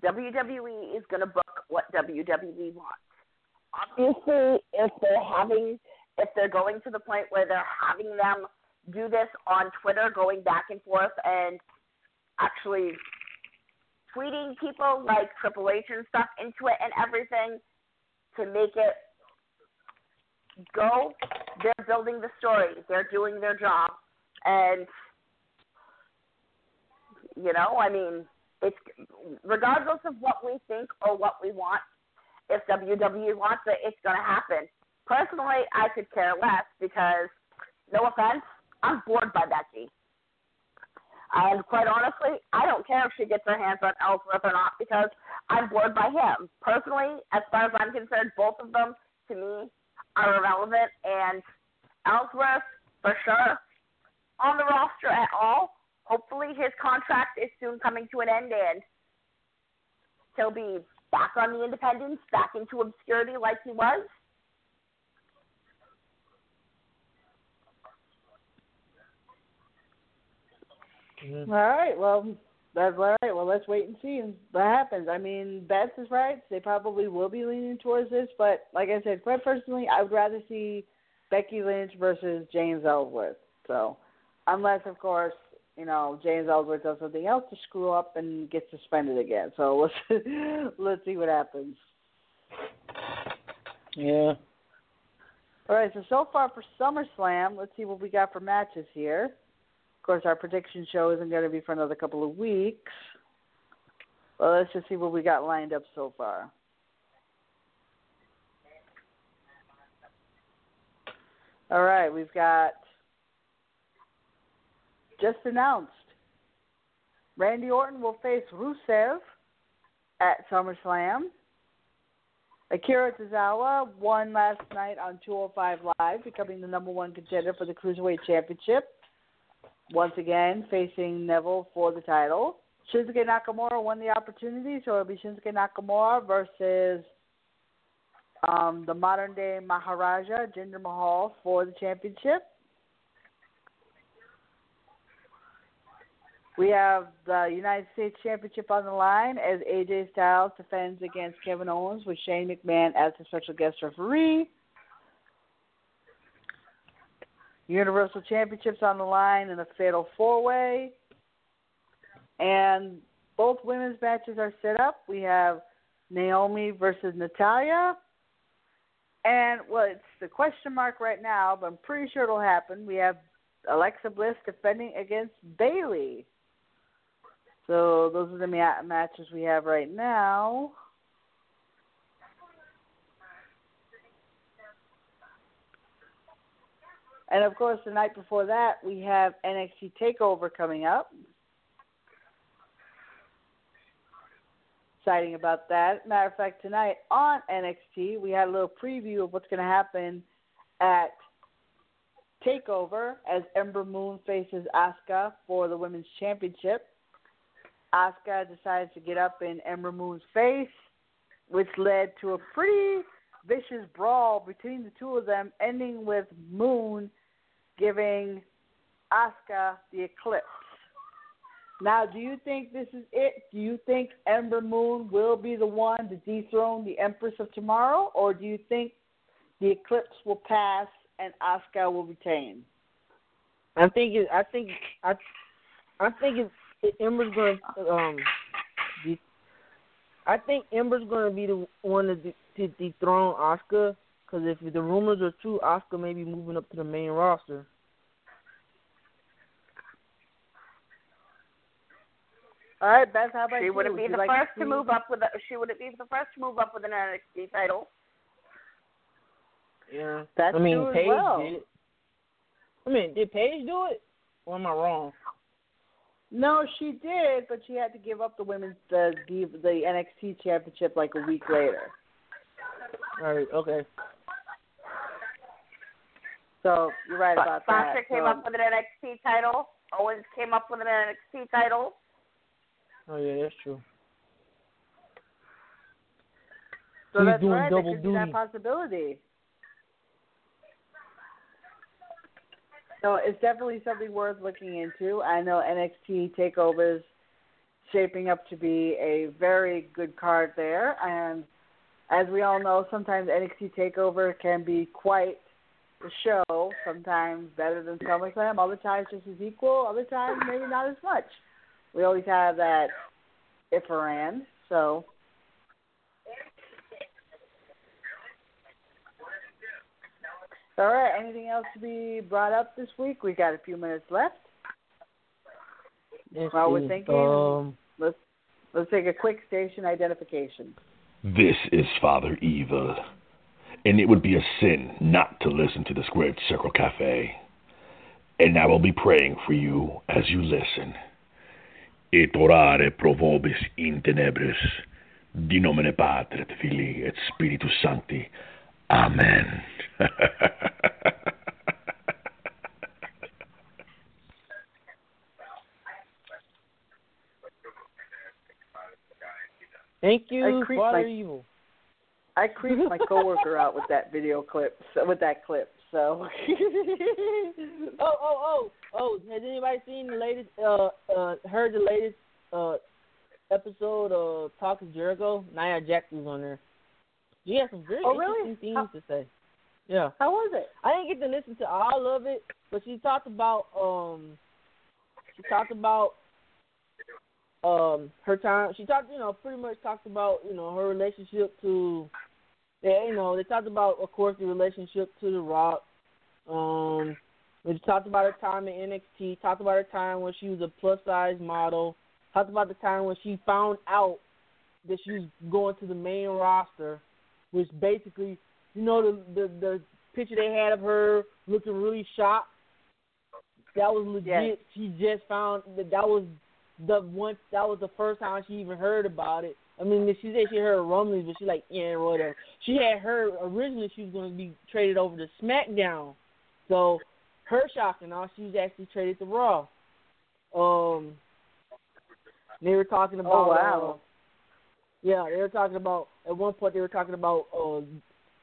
WWE is going to book what WWE wants. Obviously, if they're having, if they're going to the point where they're having them do this on Twitter, going back and forth, and actually tweeting people like Triple H and stuff into it and everything to make it go, they're building the story. They're doing their job, and you know, I mean, it's regardless of what we think or what we want. If WWE wants it, it's going to happen. Personally, I could care less because, no offense, I'm bored by Becky. And quite honestly, I don't care if she gets her hands on Ellsworth or not because I'm bored by him. Personally, as far as I'm concerned, both of them to me are irrelevant. And Ellsworth, for sure, on the roster at all. Hopefully, his contract is soon coming to an end and he'll be back on the independents, back into obscurity like he was. All right. Well, that's all right. Well, let's wait and see what happens. I mean, Beth is right. They probably will be leaning towards this, but like I said, quite personally, I would rather see Becky Lynch versus James Ellsworth. So, unless of course, you know, James Ellsworth does something else to screw up and gets suspended again. So let's let's see what happens. Yeah. All right. So so far for SummerSlam, let's see what we got for matches here. Of course, our prediction show isn't going to be for another couple of weeks. Well, let's just see what we got lined up so far. All right, we've got just announced Randy Orton will face Rusev at SummerSlam. Akira Tozawa won last night on 205 Live, becoming the number one contender for the Cruiserweight Championship once again facing Neville for the title. Shinsuke Nakamura won the opportunity, so it'll be Shinsuke Nakamura versus um, the modern day Maharaja, Jinder Mahal, for the championship. We have the United States Championship on the line as AJ Styles defends against Kevin Owens with Shane McMahon as the special guest referee. Universal Championships on the line in a fatal four way. And both women's matches are set up. We have Naomi versus Natalya. And, well, it's the question mark right now, but I'm pretty sure it'll happen. We have Alexa Bliss defending against Bayley. So those are the ma- matches we have right now. And of course, the night before that, we have NXT Takeover coming up. Exciting about that. Matter of fact, tonight on NXT, we had a little preview of what's going to happen at Takeover as Ember Moon faces Asuka for the Women's Championship. Asuka decides to get up in Ember Moon's face, which led to a pretty vicious brawl between the two of them, ending with Moon giving Asuka the eclipse. Now, do you think this is it? Do you think Ember Moon will be the one to dethrone the Empress of Tomorrow, or do you think the eclipse will pass and Asuka will retain? I think it. I think I. I think it, it, Ember's going to. Um, I think Ember's going to be the one to, to dethrone Asuka because if the rumors are true, Asuka may be moving up to the main roster. All right, Beth, how about she you? wouldn't be the like first to, to move up with a, she wouldn't be the first to move up with an NXT title. Yeah, That's I mean true as Paige well. did. it. I mean, did Paige do it? Or am I wrong? No, she did, but she had to give up the women's the the, the NXT championship like a week later. All right, okay. So you're right But about Sasha that. came So- up with an NXT title. Owens came up with an NXT title. Oh yeah, that's true. So He's that's doing right. double there could be that possibility. So it's definitely something worth looking into. I know NXT Takeover is shaping up to be a very good card there, and as we all know, sometimes NXT Takeover can be quite the show. Sometimes better than SummerSlam. Other times just as equal. Other times maybe not as much. We always have that if around. So All right. Anything else to be brought up this week? We got a few minutes left. Let's While we're see. thinking, Um, let's let's take a quick station identification. This is Father Evil, and it would be a sin not to listen to the Squared Circle Cafe. and I will be praying for you as you listen. Et orare pro vobis in tenebris, di nomine Patri et Filii et Spiritus Sancti. Amen. Thank you, creeped Father my- Evil. I creeped my coworker out with that video clip, so, with that clip. So. Oh, oh, oh, oh! Has anybody seen the latest? Uh, uh, heard the latest uh episode of Talk Is Jericho? Nia Jax was on there. She had some very Oh, really? interesting How- things to say. Yeah, How was it? I didn't get to listen to all of it, but she talked about um, she talked about um her time. She talked, you know, pretty much talked about you know her relationship to, yeah, you know, they talked about of course the relationship to The Rock. Um, we talked about her time in NXT. Talked about her time when she was a plus size model. Talked about the time when she found out that she was going to the main roster, which basically, you know, the the, the picture they had of her looking really shocked. That was legit. Yes. She just found that that was the once That was the first time she even heard about it. I mean, she said she heard rumblings, but she like yeah, whatever. She had heard originally she was going to be traded over to SmackDown, so her shock and all, she was actually traded to Raw. Um, they were talking about. Oh wow. uh, yeah, they were talking about at one point they were talking about uh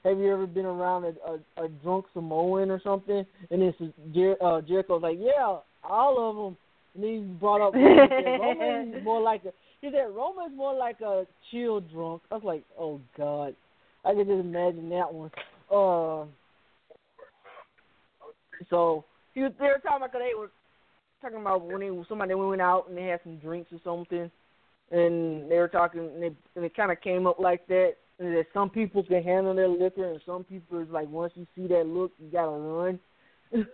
have you ever been around a a, a drunk Samoan or something? And then Jer- uh, Jericho's like, yeah, all of them. And then he brought up Roman. He said, Roman is more like a. He said Roman's more like a chill drunk. I was like, oh god, I can just imagine that one. Uh, so he was, they were talking about they were talking about when they somebody went out and they had some drinks or something, and they were talking and, they, and it kind of came up like that. And that some people can handle their liquor, and some people is like once you see that look, you gotta run.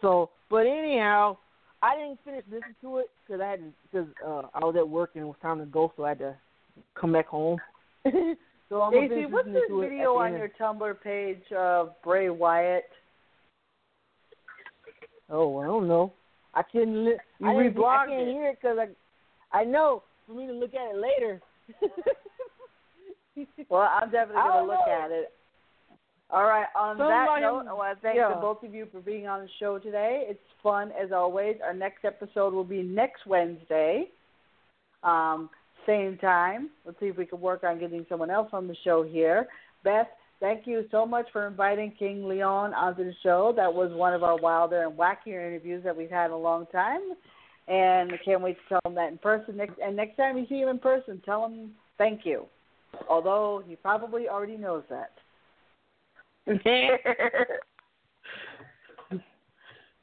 so, but anyhow, I didn't finish listening to it because I had to because uh, I was at work and it was time to go, so I had to come back home. so I'm Daisy, what's this video on your Tumblr page of Bray Wyatt? Oh, I don't know. I couldn't. Li- You I, I can't it. hear it because I, I know for me to look at it later. Well, I'm definitely gonna look know. at it. All right. On Something that note, I want to thank yeah. the both of you for being on the show today. It's fun as always. Our next episode will be next Wednesday, um, same time. Let's see if we can work on getting someone else on the show here. Beth, thank you so much for inviting King Leon onto the show. That was one of our wilder and wackier interviews that we've had in a long time. And I can't wait to tell him that in person. Next, and next time you see him in person, tell him thank you. Although he probably already knows that.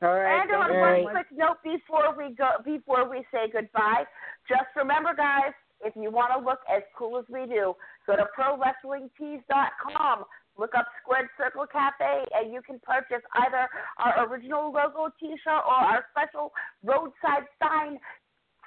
All right. and on thank one quick note before we go, before we say goodbye, just remember, guys, if you want to look as cool as we do, go to ProWrestlingTees.com. Look up Squared Circle Cafe, and you can purchase either our original logo T-shirt or our special roadside sign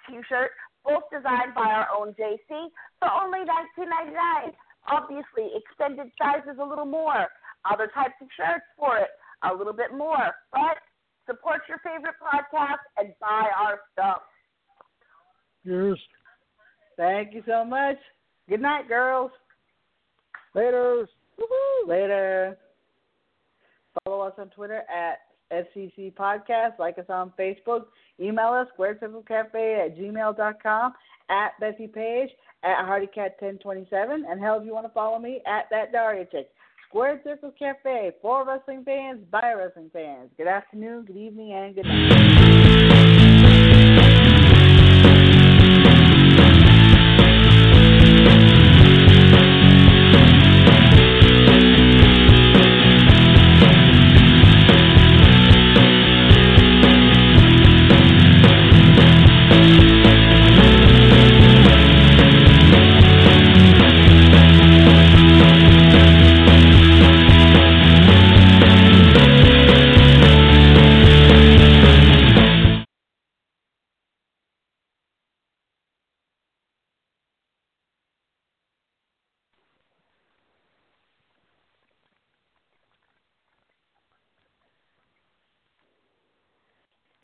T-shirt, both designed by our own JC for only $19.99. Obviously, extended size is a little more. Other types of shirts for it, a little bit more. But support your favorite podcast and buy our stuff. yes. Thank you so much. Good night, girls. Later. Later. Follow us on Twitter at SCC Podcast. Like us on Facebook. Email us, squarecirclecafe at gmail.com, at Bessie Page, at HardyCat1027. And hell, if you want to follow me, at that Daria Chick. Squared Circle Cafe for wrestling fans, by wrestling fans. Good afternoon, good evening, and good night.